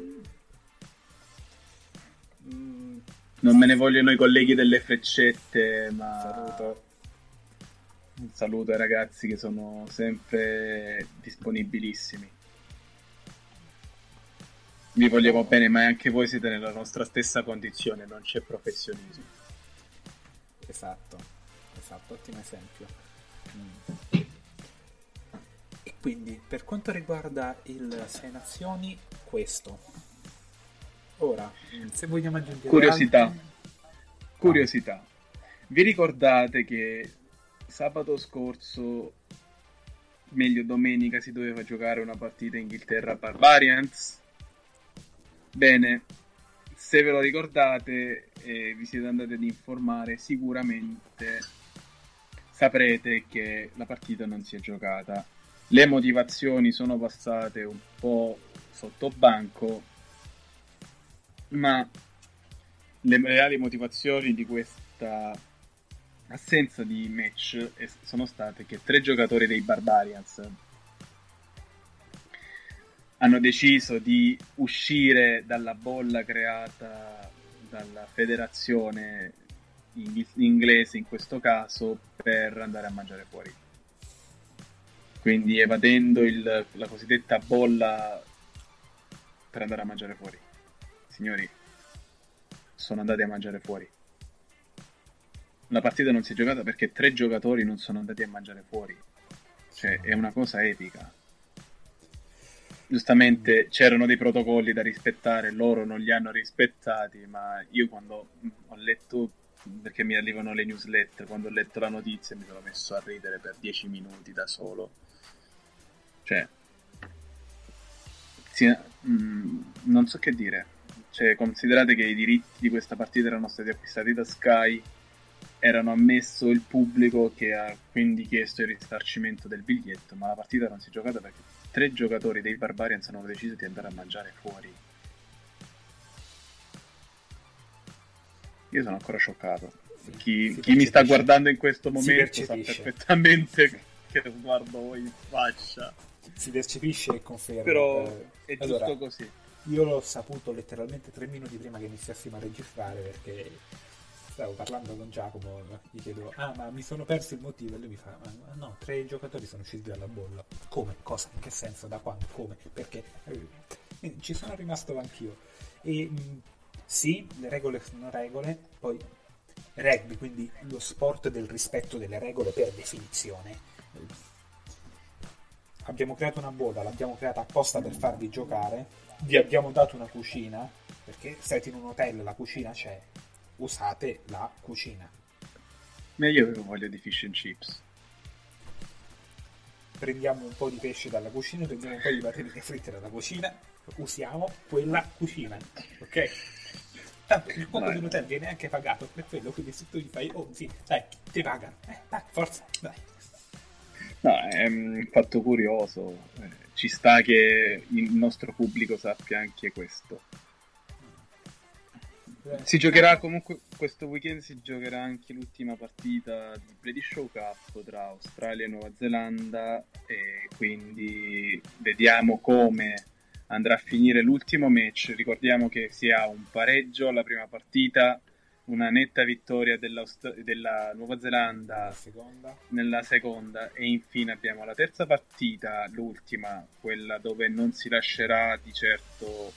Mm, Non me ne vogliono i colleghi delle freccette, ma saluto. un saluto ai ragazzi che sono sempre disponibilissimi. Vi vogliamo bene, ma anche voi siete nella nostra stessa condizione, non c'è professionismo. Esatto, esatto, ottimo esempio. Mm. E quindi, per quanto riguarda il Sei Nazioni, questo. Ora, se vogliamo aggiungere Curiosità. altro- Curiosità. Vi ricordate che sabato scorso, meglio domenica, si doveva giocare una partita Inghilterra Barbarians? Bene, se ve lo ricordate e vi siete andati ad informare, sicuramente saprete che la partita non si è giocata. Le motivazioni sono passate un po' sotto banco, ma le reali motivazioni di questa assenza di match sono state che tre giocatori dei Barbarians hanno deciso di uscire dalla bolla creata dalla federazione inglese in questo caso per andare a mangiare fuori. Quindi evadendo il, la cosiddetta bolla per andare a mangiare fuori signori sono andati a mangiare fuori la partita non si è giocata perché tre giocatori non sono andati a mangiare fuori cioè è una cosa epica giustamente c'erano dei protocolli da rispettare, loro non li hanno rispettati, ma io quando ho letto, perché mi arrivano le newsletter, quando ho letto la notizia mi sono messo a ridere per 10 minuti da solo. Cioè, sì, mm, non so che dire. Cioè, considerate che i diritti di questa partita erano stati acquistati da Sky, erano ammesso il pubblico che ha quindi chiesto il risarcimento del biglietto, ma la partita non si è giocata perché tre giocatori dei Barbarians hanno deciso di andare a mangiare fuori. Io sono ancora scioccato. Chi, chi mi sta guardando in questo momento sa perfettamente [LAUGHS] che sguardo ho in faccia. Si percepisce e conferma. Però è giusto allora, così. Io l'ho saputo letteralmente tre minuti prima che iniziassimo a registrare perché stavo parlando con Giacomo, gli chiedo, ah ma mi sono perso il motivo e lui mi fa, ah, no, tre giocatori sono usciti dalla bolla. Come? Cosa? In che senso? Da quando? Come? Perché? Eh, ci sono rimasto anch'io. E mh, sì, le regole sono regole, poi rugby, quindi lo sport del rispetto delle regole per definizione. Abbiamo creato una bolla, l'abbiamo creata apposta per farvi giocare, vi abbiamo dato una cucina, perché siete in un hotel, la cucina c'è, usate la cucina. Ma io avevo voglia di fish and chips. Prendiamo un po' di pesce dalla cucina, prendiamo un po' di patatine fritte dalla cucina, usiamo quella cucina, ok? Tanto il cuoco di un hotel viene anche pagato per quello, quindi se tu gli fai, oh sì, dai, ti pagano, eh, dai, forza, dai. No, è un fatto curioso, eh, ci sta che il nostro pubblico sappia anche questo. Si giocherà comunque questo weekend si giocherà anche l'ultima partita di British Show Cup tra Australia e Nuova Zelanda e quindi vediamo come andrà a finire l'ultimo match. Ricordiamo che si ha un pareggio alla prima partita, una netta vittoria della Nuova Zelanda seconda. nella seconda e infine abbiamo la terza partita, l'ultima, quella dove non si lascerà di certo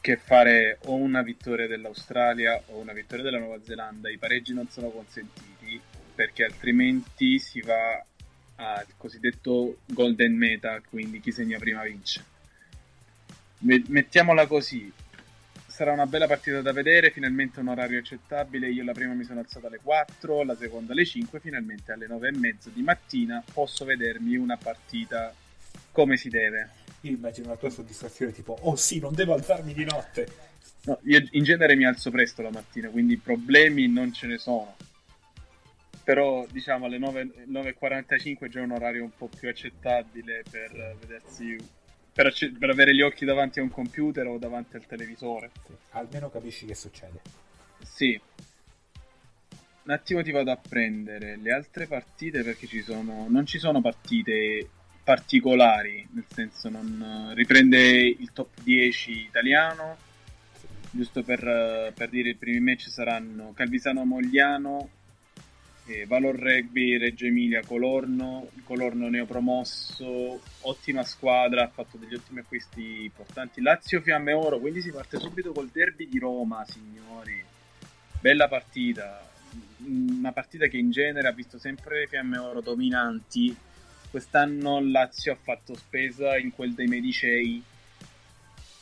che fare o una vittoria dell'Australia o una vittoria della Nuova Zelanda. I pareggi non sono consentiti perché altrimenti si va al cosiddetto golden meta, quindi chi segna prima vince. Mettiamola così, sarà una bella partita da vedere, finalmente un orario accettabile, io la prima mi sono alzata alle 4, la seconda alle 5, finalmente alle 9 e mezzo di mattina posso vedermi una partita come si deve. Io immagino la tua soddisfazione tipo, oh sì, non devo alzarmi di notte. No, io in genere mi alzo presto la mattina, quindi problemi non ce ne sono. Però diciamo alle 9, 9.45 è già un orario un po' più accettabile per vedersi per, per, avere gli occhi davanti a un computer o davanti al televisore. Sì, almeno capisci che succede. Sì. Un attimo ti vado a prendere le altre partite perché ci sono, non ci sono partite particolari, nel senso non riprende il top 10 italiano, giusto per, per dire i primi match saranno Calvisano Mogliano, eh, Valor Rugby, Reggio Emilia, Colorno, Colorno neopromosso, ottima squadra, ha fatto degli ottimi acquisti importanti, Lazio Fiamme Oro, quindi si parte subito col derby di Roma, signori, bella partita, una partita che in genere ha visto sempre le Fiamme Oro dominanti, Quest'anno Lazio ha fatto spesa in quel dei Medicei,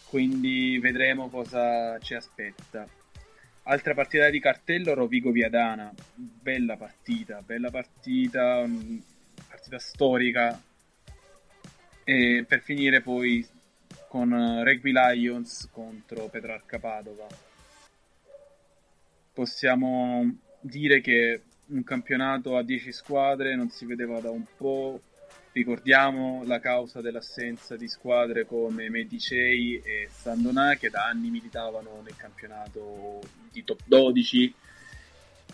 quindi vedremo cosa ci aspetta. Altra partita di cartello, Rovigo Viadana. Bella partita, bella partita, mh, partita storica. E per finire poi con eh, Rugby Lions contro Petrarca Padova. Possiamo dire che un campionato a 10 squadre non si vedeva da un po'. Ricordiamo la causa dell'assenza di squadre come Medicei e Sandonà che da anni militavano nel campionato di top 12.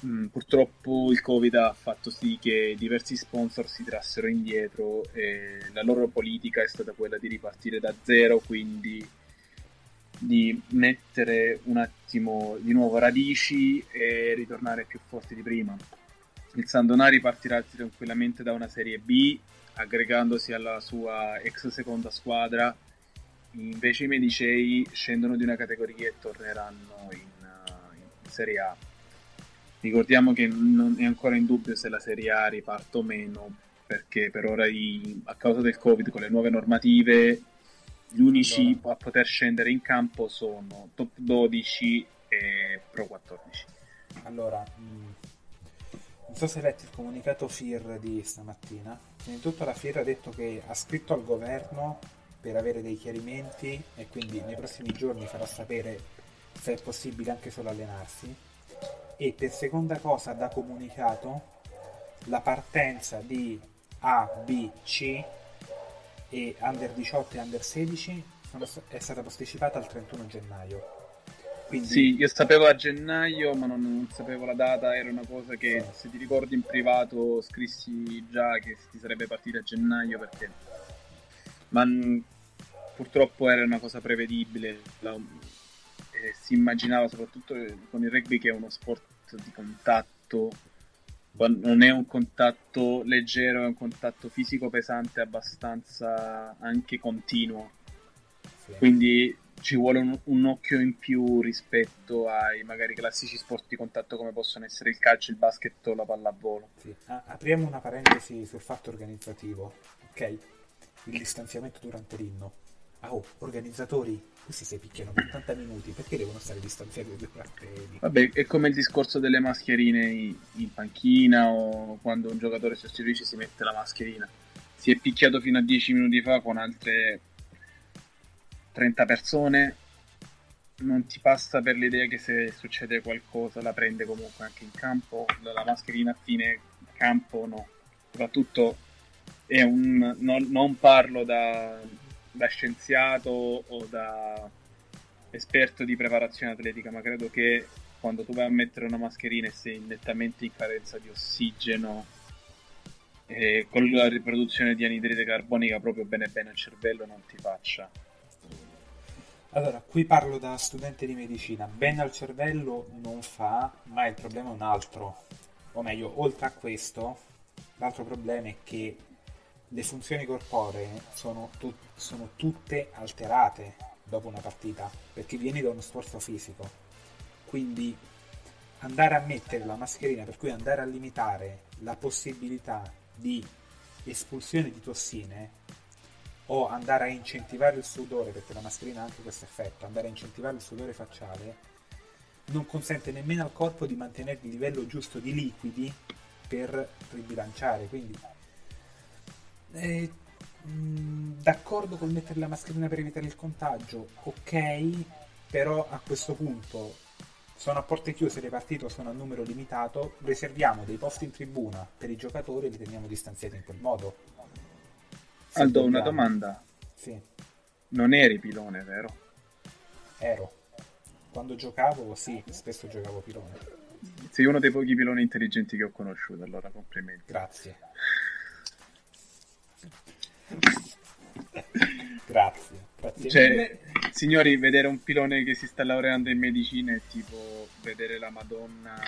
Mm, purtroppo il Covid ha fatto sì che diversi sponsor si trassero indietro e la loro politica è stata quella di ripartire da zero, quindi di mettere un attimo di nuovo radici e ritornare più forti di prima. Il Sandonari partirà tranquillamente da una Serie B, aggregandosi alla sua ex seconda squadra. Invece i Medicei scendono di una categoria e torneranno in, uh, in Serie A. Ricordiamo che non è ancora in dubbio se la Serie A riparta o meno, perché per ora i, a causa del Covid con le nuove normative gli unici a poter scendere in campo sono top 12 e pro 14. Allora, mh, non so se hai letto il comunicato FIR di stamattina. Prima di tutto la FIR ha detto che ha scritto al governo per avere dei chiarimenti e quindi nei prossimi giorni farà sapere se è possibile anche solo allenarsi. E per seconda cosa da comunicato la partenza di A, B, C e Under 18 e Under 16 sono, è stata posticipata al 31 gennaio. Quindi... Sì, io sapevo a gennaio, ma non, non, sapevo la data, era una cosa che se ti ricordi in privato scrissi già che si sarebbe partita a gennaio perché... Ma purtroppo era una cosa prevedibile, la, eh, si immaginava soprattutto con il rugby che è uno sport di contatto, non è un contatto leggero, è un contatto fisico pesante abbastanza anche continuo. Sì. Quindi ci vuole un, un, occhio in più rispetto ai magari classici sport di contatto come possono essere il calcio, il basket o la pallavolo. Sì. Ah, apriamo una parentesi sul fatto organizzativo, ok? Il distanziamento durante l'inno. Ah, oh, organizzatori, questi si picchiano per 80 minuti, perché devono stare distanziati durante l'inno? Vabbè, è come il discorso delle mascherine in, in panchina o quando un giocatore sostituisce si mette la mascherina. Si è picchiato fino a 10 minuti fa con altre 30 persone, non ti passa per l'idea che se succede qualcosa la prende comunque anche in campo, la mascherina a fine campo no. Soprattutto è un, non, non parlo da, da scienziato o da esperto di preparazione atletica, ma credo che quando tu vai a mettere una mascherina e sei nettamente in carenza di ossigeno e con la riproduzione di anidride carbonica proprio bene bene al cervello non ti faccia allora, qui parlo da studente di medicina. Bene al cervello non fa, ma il problema è un altro. O meglio, oltre a questo, l'altro problema è che le funzioni corporee sono, tu- sono tutte alterate dopo una partita, perché vieni da uno sforzo fisico. Quindi andare a mettere la mascherina, per cui andare a limitare la possibilità di espulsione di tossine o andare a incentivare il sudore, perché la mascherina ha anche questo effetto, andare a incentivare il sudore facciale, non consente nemmeno al corpo di mantenere il livello giusto di liquidi per ribilanciare. Quindi, eh, mh, d'accordo col mettere la mascherina per evitare il contagio, ok, però a questo punto sono a porte chiuse le partite sono a numero limitato, riserviamo dei posti in tribuna per i giocatori e li teniamo distanziati in quel modo Aldo, una domanda. Sì. Non eri pilone, vero? Ero. Quando giocavo, sì, spesso giocavo pilone. Sei uno dei pochi piloni intelligenti che ho conosciuto, allora complimenti. Grazie. [LAUGHS] Grazie. Grazie cioè, signori, vedere un pilone che si sta laureando in medicina è tipo vedere la Madonna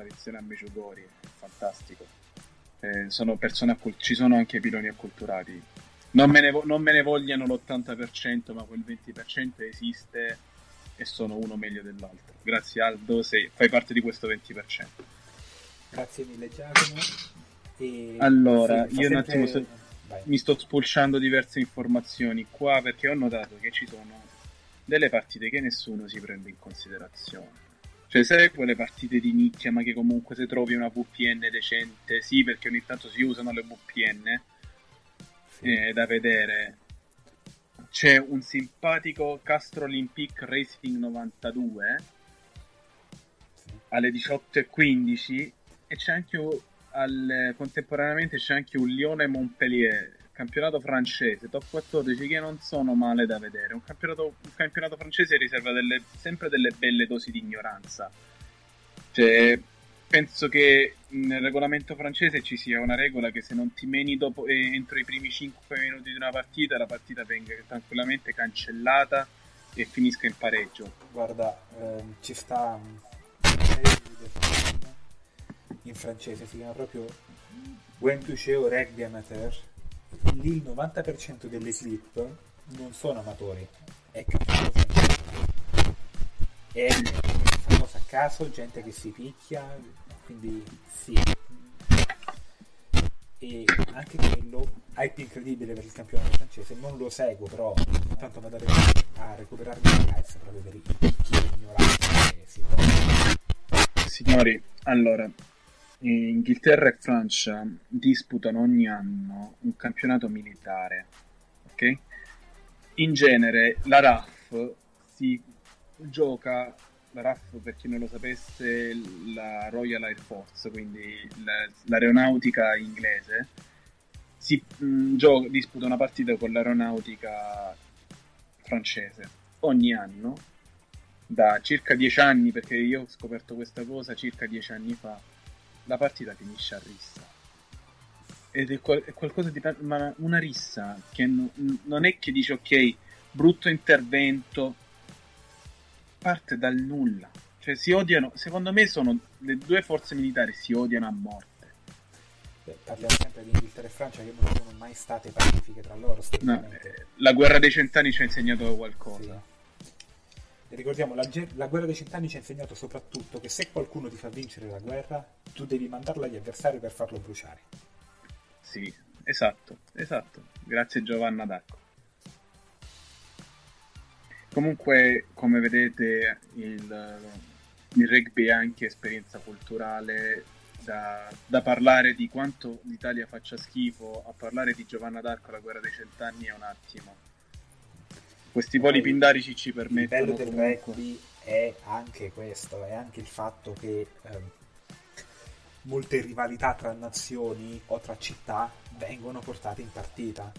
apparizione a Meciugori, è fantastico eh, sono persone accult- ci sono anche piloni acculturati. Non me, ne vo- non me ne vogliano l'80%, ma quel 20% esiste e sono uno meglio dell'altro. Grazie Aldo, sei, fai parte di questo 20%. Grazie mille Giacomo. E allora, io un attimo se... mi sto spulciando diverse informazioni qua perché ho notato che ci sono delle partite che nessuno si prende in considerazione. Cioè, sai quelle partite di nicchia, ma che comunque se trovi una VPN decente, sì, perché ogni tanto si usano le VPN, eh, da vedere. C'è un simpatico Castro Olympic Racing 92 alle 18.15 e c'è anche un- al- contemporaneamente c'è anche un Lione Montpellier campionato francese top 14 che non sono male da vedere. Un campionato, un campionato francese riserva delle- sempre delle belle dosi di ignoranza. Cioè penso che nel regolamento francese ci sia una regola che se non ti meni dopo, eh, entro i primi 5 minuti di una partita la partita venga tranquillamente cancellata e finisca in pareggio. Guarda, ehm, ci sta video in francese, si chiama proprio When tu au rugby amateur. Lì il 90% delle slip non sono amatori, è francese. È una cosa a caso, gente che si picchia, quindi sì. E anche quello, hype incredibile per il campionato francese, non lo seguo però, intanto vado a recuperarmi i highlights proprio per i picchi di ignoranza che si trovano. Signori, allora, Inghilterra e Francia disputano ogni anno un campionato militare, ok? In genere la RAF si gioca, la RAF per chi non lo sapesse, la Royal Air Force, quindi la- l'aeronautica inglese, si mh, gio- disputa una partita con l'aeronautica francese ogni anno da circa dieci anni, perché io ho scoperto questa cosa circa dieci anni fa, la partita finisce a rissa. Ed è, qual- è qualcosa di... ma una rissa che n- non è che dice ok, brutto intervento, parte dal nulla. Cioè si odiano, secondo me sono le due forze militari si odiano a morte. Beh, Parliamo sempre di Inghilterra e Francia che non sono mai state pacifiche tra loro. No, eh, la guerra dei cent'anni ci ha insegnato qualcosa. E ricordiamo, la, la guerra dei cent'anni ci ha insegnato soprattutto che se qualcuno ti fa vincere la guerra, tu devi mandarla agli avversari per farlo bruciare. Sì, esatto, esatto. Grazie Giovanna D'Arco. Comunque, come vedete, il, il rugby è anche esperienza culturale da, da parlare di quanto l'Italia faccia schifo a parlare di Giovanna d'Arco la guerra dei cent'anni è un attimo. Questi voli pindarici ci Il permettono bello del rugby è anche questo, è anche il fatto che ehm, molte rivalità tra nazioni o tra città vengono portate in partita.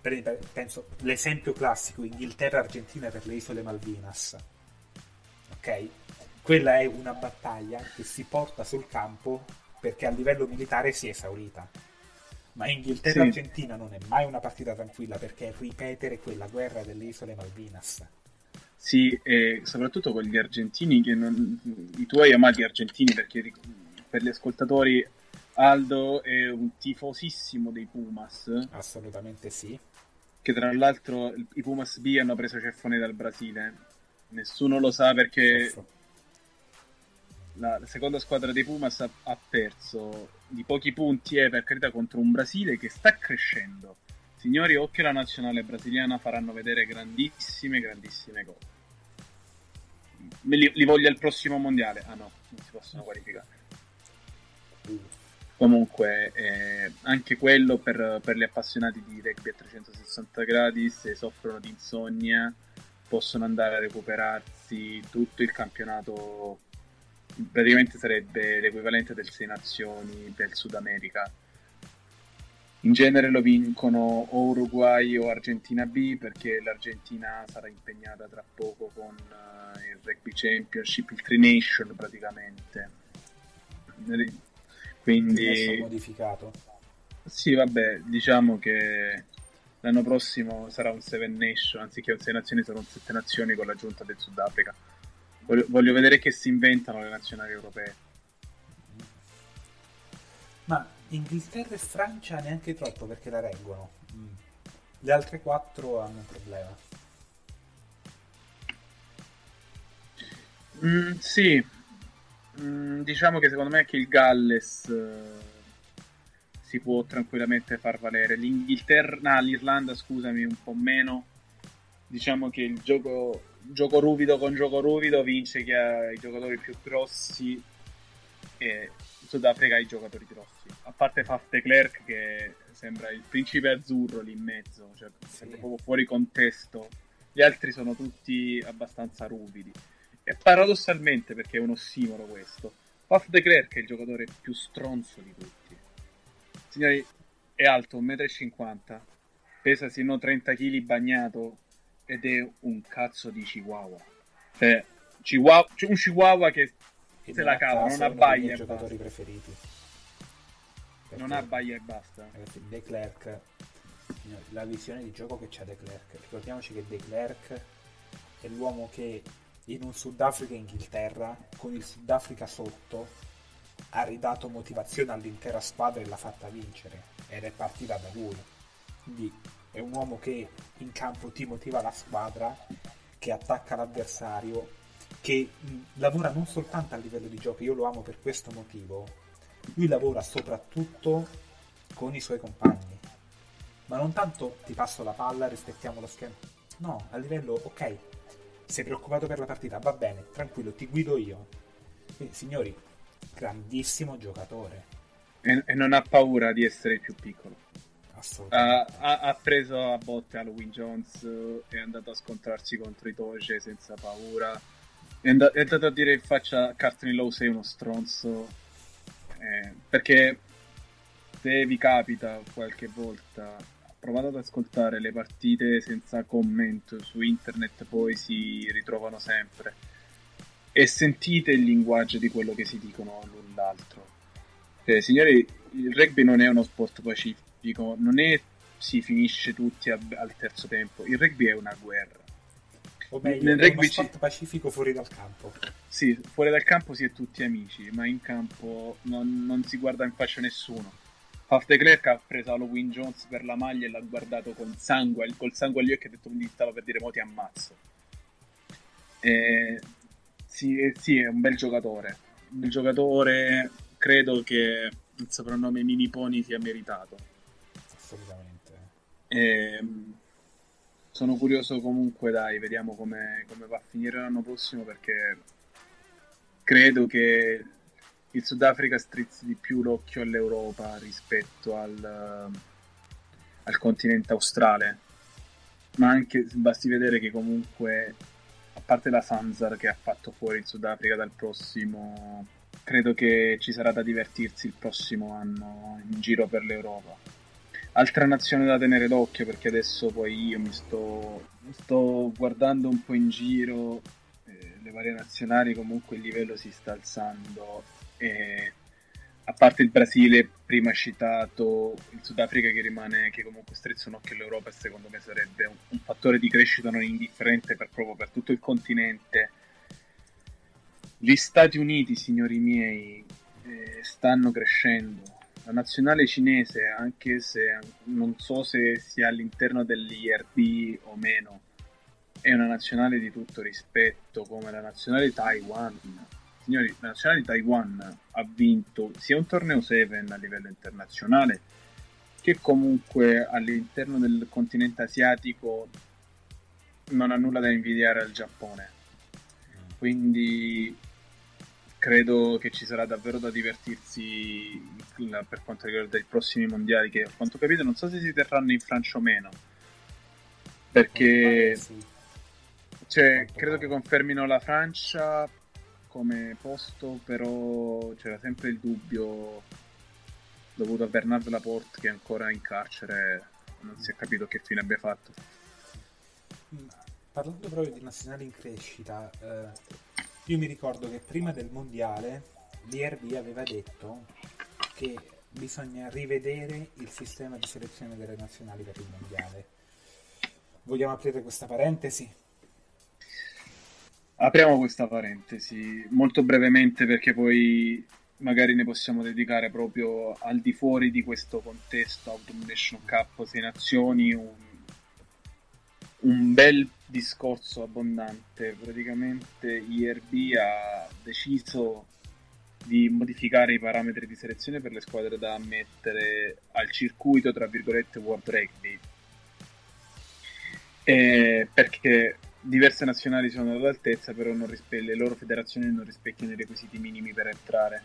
Per- penso l'esempio classico Inghilterra-Argentina per le isole Malvinas. Ok? Quella è una battaglia che si porta sul campo perché a livello militare si è esaurita. Ma Inghilterra-Argentina non è mai una partita tranquilla perché ripetere quella guerra delle isole Malvinas. Sì, e soprattutto con gli argentini, che non, i tuoi amati argentini, perché per gli ascoltatori Aldo è un tifosissimo dei Pumas, Assolutamente sì. che tra l'altro i Pumas B hanno preso ceffone dal Brasile. Nessuno lo sa perché Soffro. La, la seconda squadra dei Pumas ha, ha perso di pochi punti, eh, per carità, contro un Brasile che sta crescendo. Signori, occhio alla nazionale brasiliana, faranno vedere grandissime, grandissime cose. Li, li voglio al prossimo mondiale. Ah no, non si possono qualificare. Comunque, eh, anche quello per, per gli appassionati di rugby a 360 gradi, se soffrono di insonnia, possono andare a recuperarsi tutto il campionato. Praticamente sarebbe l'equivalente del Sei Nazioni del Sud America. In genere lo vincono o Uruguay o Argentina B perché l'Argentina sarà impegnata tra poco con eh, il Rugby Championship, il Tri Nation praticamente. Quindi modificato. sì, vabbè, diciamo che l'anno prossimo sarà un Seven Nation, anziché un Sei Nazioni sarà un Sette Nazioni con l'aggiunta del Sudafrica. Voglio, voglio vedere che si inventano le nazionali europee. Ma Inghilterra e Francia neanche troppo perché la reggono. Mm. Le altre quattro hanno un problema. Mm, sì, Mm, diciamo che secondo me anche il Galles eh, si può tranquillamente far valere. L'Inghilterra, no, l'Irlanda, scusami, un po' meno. diciamo che il gioco, gioco ruvido con gioco ruvido vince chi ha i giocatori più grossi e in Sudafrica ha i giocatori grossi. A parte Faf de Klerk che sembra il principe azzurro lì in mezzo, cioè sembra proprio fuori contesto. Gli altri sono tutti abbastanza ruvidi. E paradossalmente, perché è un ossimoro questo, Faf de Klerk è il giocatore più stronzo di tutti. Signori, è alto 1,50 m, pesa sino 30 kg bagnato ed è un cazzo di chihuahua. Cioè, chihuahua, cioè un chihuahua che E se la cava, non miei e giocatori basta. preferiti. Non abbaia e basta. Ragazzi, De Klerk, la visione di gioco che c'ha De Klerk. Ricordiamoci che De Klerk è l'uomo che in un Sudafrica e Inghilterra, con il Sudafrica sotto, ha ridato motivazione all'intera squadra e l'ha fatta vincere. Ed è partita da lui. Quindi è un uomo che in campo ti motiva la squadra, che attacca l'avversario, che lavora non soltanto a livello di gioco, io lo amo per questo motivo, lui lavora soprattutto con i suoi compagni. Ma non tanto ti passo la palla, rispettiamo lo schema. No, a livello, ok, sei preoccupato per la partita, va bene, tranquillo, ti guido io. Quindi, signori, grandissimo giocatore, E, non ha paura di essere più piccolo. Assolutamente. ha- ha preso a botte Halloween Jones, eh, è andato a scontrarsi contro i Toge senza paura. È, and- è andato a dire in faccia a Cartney Lowe sei uno stronzo. Eh, perché se vi capita qualche volta, provate ad ascoltare le partite senza commento su internet, poi si ritrovano sempre. E sentite il linguaggio di quello che si dicono l'un l'altro. Cioè, signori, il rugby non è uno sport pacifico, non è si finisce tutti a- al terzo tempo. Il rugby è una guerra. O meglio, nel rugby ci- pacifico fuori dal campo. Sì, fuori dal campo si è tutti amici, ma in campo non, non si guarda in faccia nessuno. Half de Klerk ha preso Halloween Jones per la maglia e l'ha guardato con sangue, col sangue agli occhi e ha detto quindi stava per dire mo ti ammazzo. Eh, sì, sì, è un bel giocatore. Un bel giocatore, credo che il soprannome Mini Pony sia meritato. Assolutamente. Ehm, sono curioso comunque, dai, vediamo come, come va a finire l'anno prossimo perché credo che il Sudafrica strizzi di più l'occhio all'Europa rispetto al, al continente australe. Ma anche basti vedere che comunque, a parte la Sanzar che ha fatto fuori il Sudafrica dal prossimo, credo che ci sarà da divertirsi il prossimo anno in giro per l'Europa. Altra nazione da tenere d'occhio perché adesso poi io mi sto, mi sto guardando un po' in giro, eh, le varie nazionali comunque il livello si sta alzando e a parte il Brasile prima citato, il Sudafrica che rimane, che comunque strizza un occhio all'Europa e secondo me sarebbe un, un fattore di crescita non indifferente per, proprio per tutto il continente. Gli Stati Uniti, signori miei, eh, stanno crescendo. La nazionale cinese, anche se non so se sia all'interno dell'IRB o meno, è una nazionale di tutto rispetto, come la nazionale Taiwan. Signori, la nazionale di Taiwan ha vinto sia un torneo 7 a livello internazionale, che comunque all'interno del continente asiatico non ha nulla da invidiare al Giappone. Quindi credo che ci sarà davvero da divertirsi per quanto riguarda i prossimi mondiali che a quanto ho capito non so se si terranno in Francia o meno. Perché cioè, credo che confermino la Francia come posto però c'era sempre il dubbio dovuto a Bernard Laporte che è ancora in carcere non si è capito che fine abbia fatto. Mm, Parlando proprio di nazionali in crescita, eh, io mi ricordo che prima del mondiale l'IRB aveva detto che bisogna rivedere il sistema di selezione delle nazionali per il mondiale. Vogliamo aprire questa parentesi? Apriamo questa parentesi molto brevemente perché poi magari ne possiamo dedicare proprio al di fuori di questo contesto Autumn Nation Cup 6 nazioni un, un bel discorso abbondante. Praticamente IRB ha deciso di modificare i parametri di selezione per le squadre da ammettere al circuito tra virgolette World Rugby Eh, perché diverse nazionali sono all'altezza, però rispe- le loro federazioni non rispecchiano i requisiti minimi per entrare.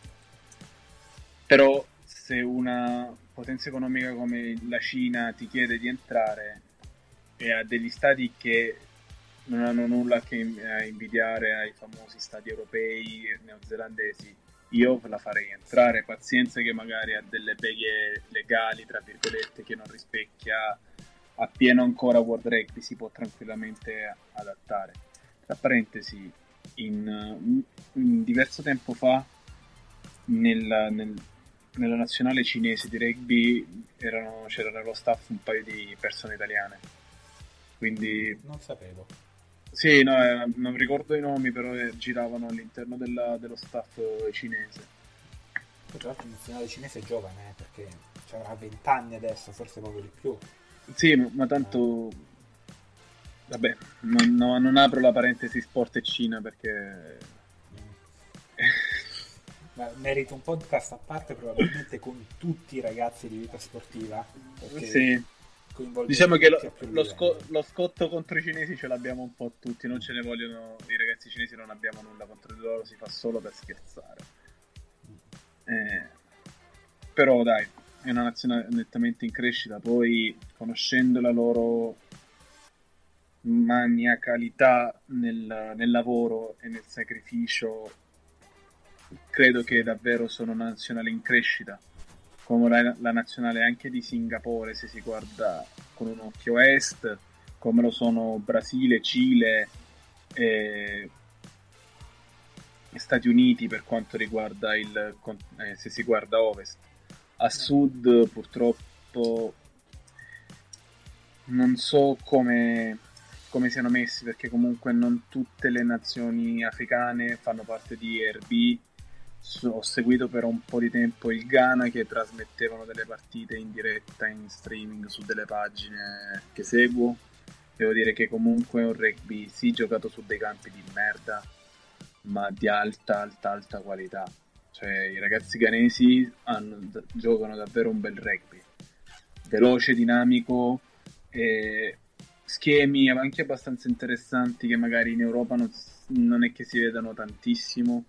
Però se una potenza economica come la Cina ti chiede di entrare e ha degli stati che non hanno nulla che invidiare ai famosi stati europei neozelandesi, io la farei entrare. Pazienza che magari ha delle beghe legali, tra virgolette, che non rispecchia appieno ancora World Rugby, si può tranquillamente adattare. Tra parentesi, in, in diverso tempo fa, nel, nel, nella nazionale cinese di rugby erano, c'era nello staff un paio di persone italiane. Quindi... Non sapevo. Sì, no, eh, non ricordo i nomi, però eh, giravano all'interno della, dello staff cinese. Tra l'altro il nazionale cinese è giovane, eh, perché avrà 20 anni adesso, forse proprio di più. Sì, ma tanto... Vabbè, non, no, non apro la parentesi sport e Cina perché... [LAUGHS] Ma merita un podcast a parte probabilmente con tutti i ragazzi di vita sportiva. Sì. Diciamo che lo, lo, sco- lo, scotto contro i cinesi ce l'abbiamo un po' tutti, non ce ne vogliono i ragazzi cinesi, non abbiamo nulla contro di loro, si fa solo per scherzare. Eh, però dai, è una nazione nettamente in crescita, poi conoscendo la loro maniacalità nel, nel lavoro e nel sacrificio, credo che davvero sono una nazionale in crescita come la, nazionale anche di Singapore se si guarda con un occhio est, come lo sono Brasile, Cile e Stati Uniti per quanto riguarda il eh, se si guarda ovest. A sud purtroppo non so come, come siano messi perché comunque non tutte le nazioni africane fanno parte di RB ho seguito per un po' di tempo il Ghana che trasmettevano delle partite in diretta in streaming su delle pagine che seguo. Devo dire che comunque è un rugby sì giocato su dei campi di merda, ma di alta, alta, alta qualità. Cioè i ragazzi ghanesi hanno, giocano davvero un bel rugby. Veloce, dinamico, e schemi anche abbastanza interessanti che magari in Europa non, non è che si vedano tantissimo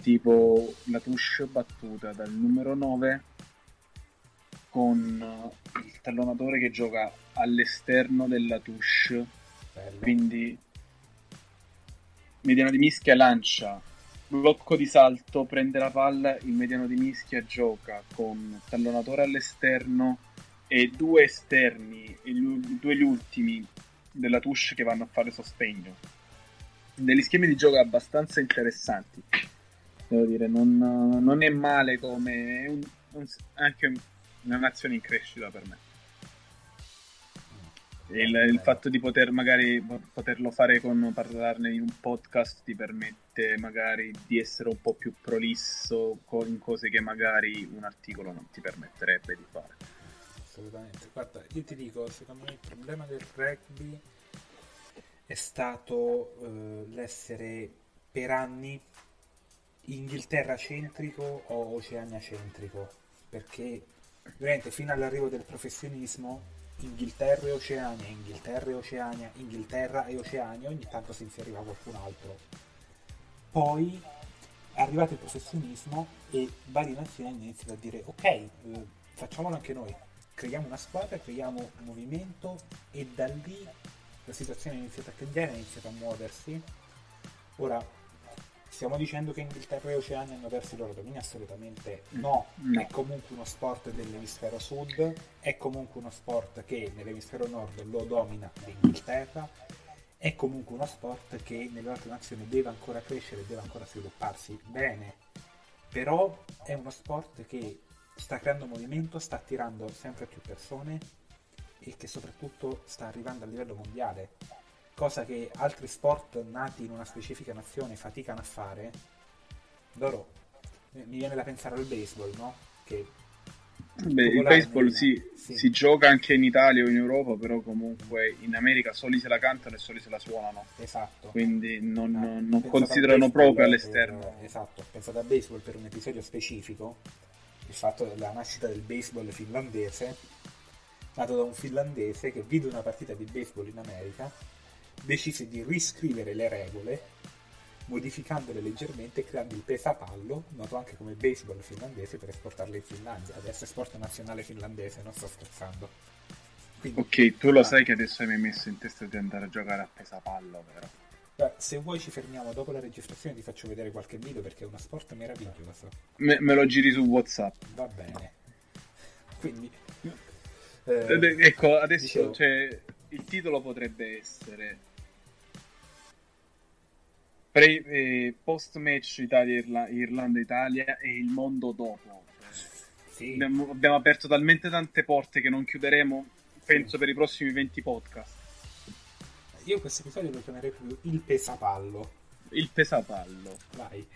tipo la touche battuta dal numero 9 con il tallonatore che gioca all'esterno della touche. Bello. quindi mediano di mischia lancia blocco di salto prende la palla il mediano di mischia gioca con tallonatore all'esterno e due esterni i due gli ultimi della touche che vanno a fare sostegno. Degli schemi di gioco abbastanza interessanti devo dire, non, non è male come un, un, anche una nazione in crescita per me. Il, il, fatto di poter magari poterlo fare con parlarne in un podcast ti permette magari di essere un po' più prolisso in cose che magari un articolo non ti permetterebbe di fare. Assolutamente. Guarda, io ti dico, secondo me il problema del rugby è stato eh, l'essere per anni Inghilterra centrico o Oceania centrico perché veramente fino all'arrivo del professionismo Inghilterra e Oceania, Inghilterra e Oceania, Inghilterra e Oceania, ogni tanto si inseriva qualcun altro. Poi è arrivato il professionismo e varie nazioni hanno iniziato a dire ok, eh, facciamolo anche noi, creiamo una squadra, creiamo un movimento e da lì la situazione è iniziata a cambiare, è iniziata a muoversi. Ora, Stiamo dicendo che Inghilterra e Oceania hanno perso i loro domini? Assolutamente no. no. È comunque uno sport dell'emisfero sud, è comunque uno sport che nell'emisfero nord lo domina l'Inghilterra, è comunque uno sport che nelle altre nazioni deve ancora crescere, deve ancora svilupparsi bene. Però è uno sport che sta creando movimento, sta attirando sempre più persone e che soprattutto sta arrivando a livello mondiale cosa che altri sport nati in una specifica nazione faticano a fare, loro mi viene da pensare al baseball, no? Che Beh, il baseball si, sì. si, gioca anche in Italia o in Europa, però comunque in America soli se la cantano e soli se la suonano. Esatto. Quindi non, eh, non considerano proprio all'esterno. Per, esatto, pensate a baseball per un episodio specifico, il fatto della nascita del baseball finlandese, nato da un finlandese che vide una partita di baseball in America, decise di riscrivere le regole, modificandole leggermente e creando il pesapallo, noto anche come baseball finlandese, per esportarle in Finlandia. Adesso è sport nazionale finlandese, non sto scherzando. Quindi, Ok, tu lo ah, sai che adesso mi hai messo in testa di andare a giocare a pesapallo, vero? beh, Se vuoi ci fermiamo dopo la registrazione ti faccio vedere qualche video perché è uno sport meraviglioso. Me, me lo giri su WhatsApp. Va bene. [LAUGHS] Quindi... Ed- eh, ecco, adesso dicevo- cioè, il titolo potrebbe essere pre- eh, post-match Italia-Irla- Irlanda-Italia e il mondo dopo. sì. Abbiamo, abbiamo aperto talmente tante porte che non chiuderemo, penso, per i prossimi 20 podcast. Io questo episodio lo chiamerei proprio il pesapallo. Il pesapallo. Vai.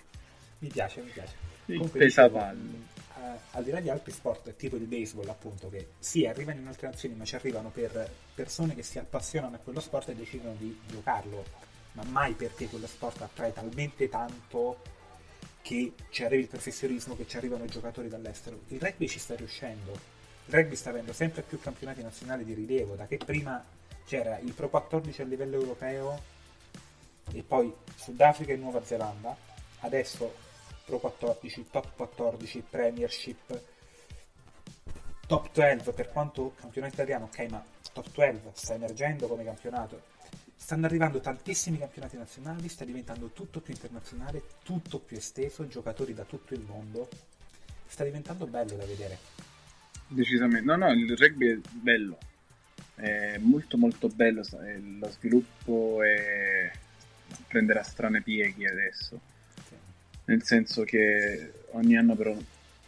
Mi piace, mi piace. Il Comunque, pesapallo. dicevo, eh, al di là di altri sport, tipo il baseball, appunto, che sì, arrivano in altre nazioni, ma ci arrivano per persone che si appassionano a quello sport e decidono di giocarlo, ma mai perché quello sport attrae talmente tanto che ci arrivi il professionismo, che ci arrivano i giocatori dall'estero. Il rugby ci sta riuscendo. Il rugby sta avendo sempre più campionati nazionali di rilievo, da che prima c'era il Pro 14 a livello europeo e poi Sudafrica e Nuova Zelanda, adesso Pro 14, Top 14, Premiership, Top 12, per quanto campionato italiano, ok, ma Top 12 sta emergendo come campionato. Stanno arrivando tantissimi campionati nazionali, sta diventando tutto più internazionale, tutto più esteso, giocatori da tutto il mondo. Sta diventando bello da vedere. Decisamente. No, no, il rugby è bello. È molto molto bello. eh, Lo sviluppo è... prenderà strane pieghi adesso. Sì. Nel senso che ogni anno però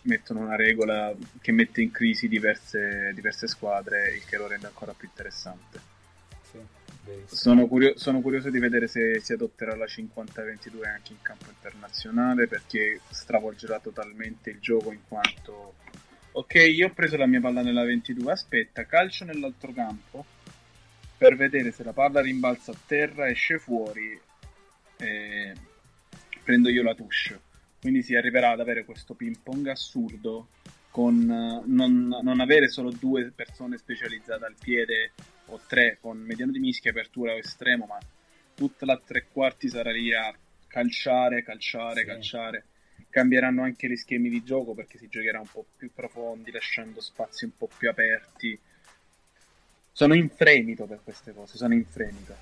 mettono una regola che mette in crisi diverse, diverse squadre, il che lo rende ancora più interessante. Sì. Sono, curio- sono curioso di vedere se si adotterà la 50-22 anche in campo internazionale perché stravolgerà totalmente il gioco in quanto ok io ho preso la mia palla nella 22 aspetta calcio nell'altro campo per vedere se la palla rimbalza a terra esce fuori e prendo io la touche. Quindi si arriverà ad avere questo ping pong assurdo con eh, non, non avere solo due persone specializzate al piede o tre con mediano di mischia, apertura o estremo, ma tutta la tre quarti sarà lì a calciare, calciare, Sì. calciare. Cambieranno anche gli schemi di gioco perché si giocherà un po' più profondi, lasciando spazi un po' più aperti. Sono in fremito per queste cose, sono in fremito.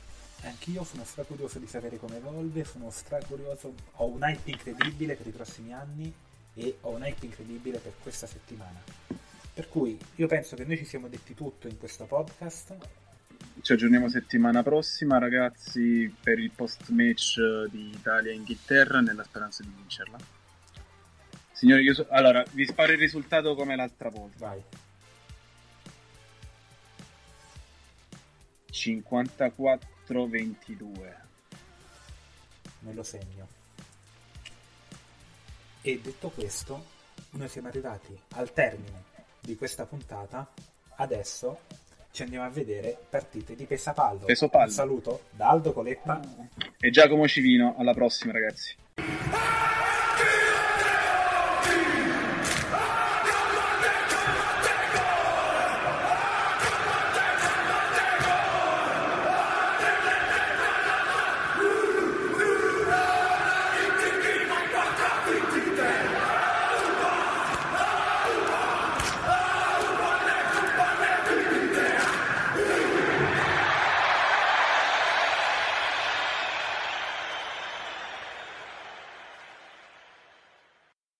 Anch'io sono stracurioso di sapere come evolve, sono stracurioso, ho un hype incredibile per i prossimi anni e ho un hype incredibile per questa settimana. Per cui io penso che noi ci siamo detti tutto in questo podcast. Ci aggiorniamo settimana prossima, ragazzi, per il post-match di Italia-Inghilterra, nella speranza di vincerla. Signori, io so- allora vi sparo il risultato come l'altra volta. Vai. 54-22. me lo segno. E detto questo, noi siamo arrivati al termine di questa puntata. Adesso ci andiamo a vedere partite di pesapallo. Pesapallo. Un saluto da Aldo Coletta. E Giacomo Civino, alla prossima, ragazzi. Ah!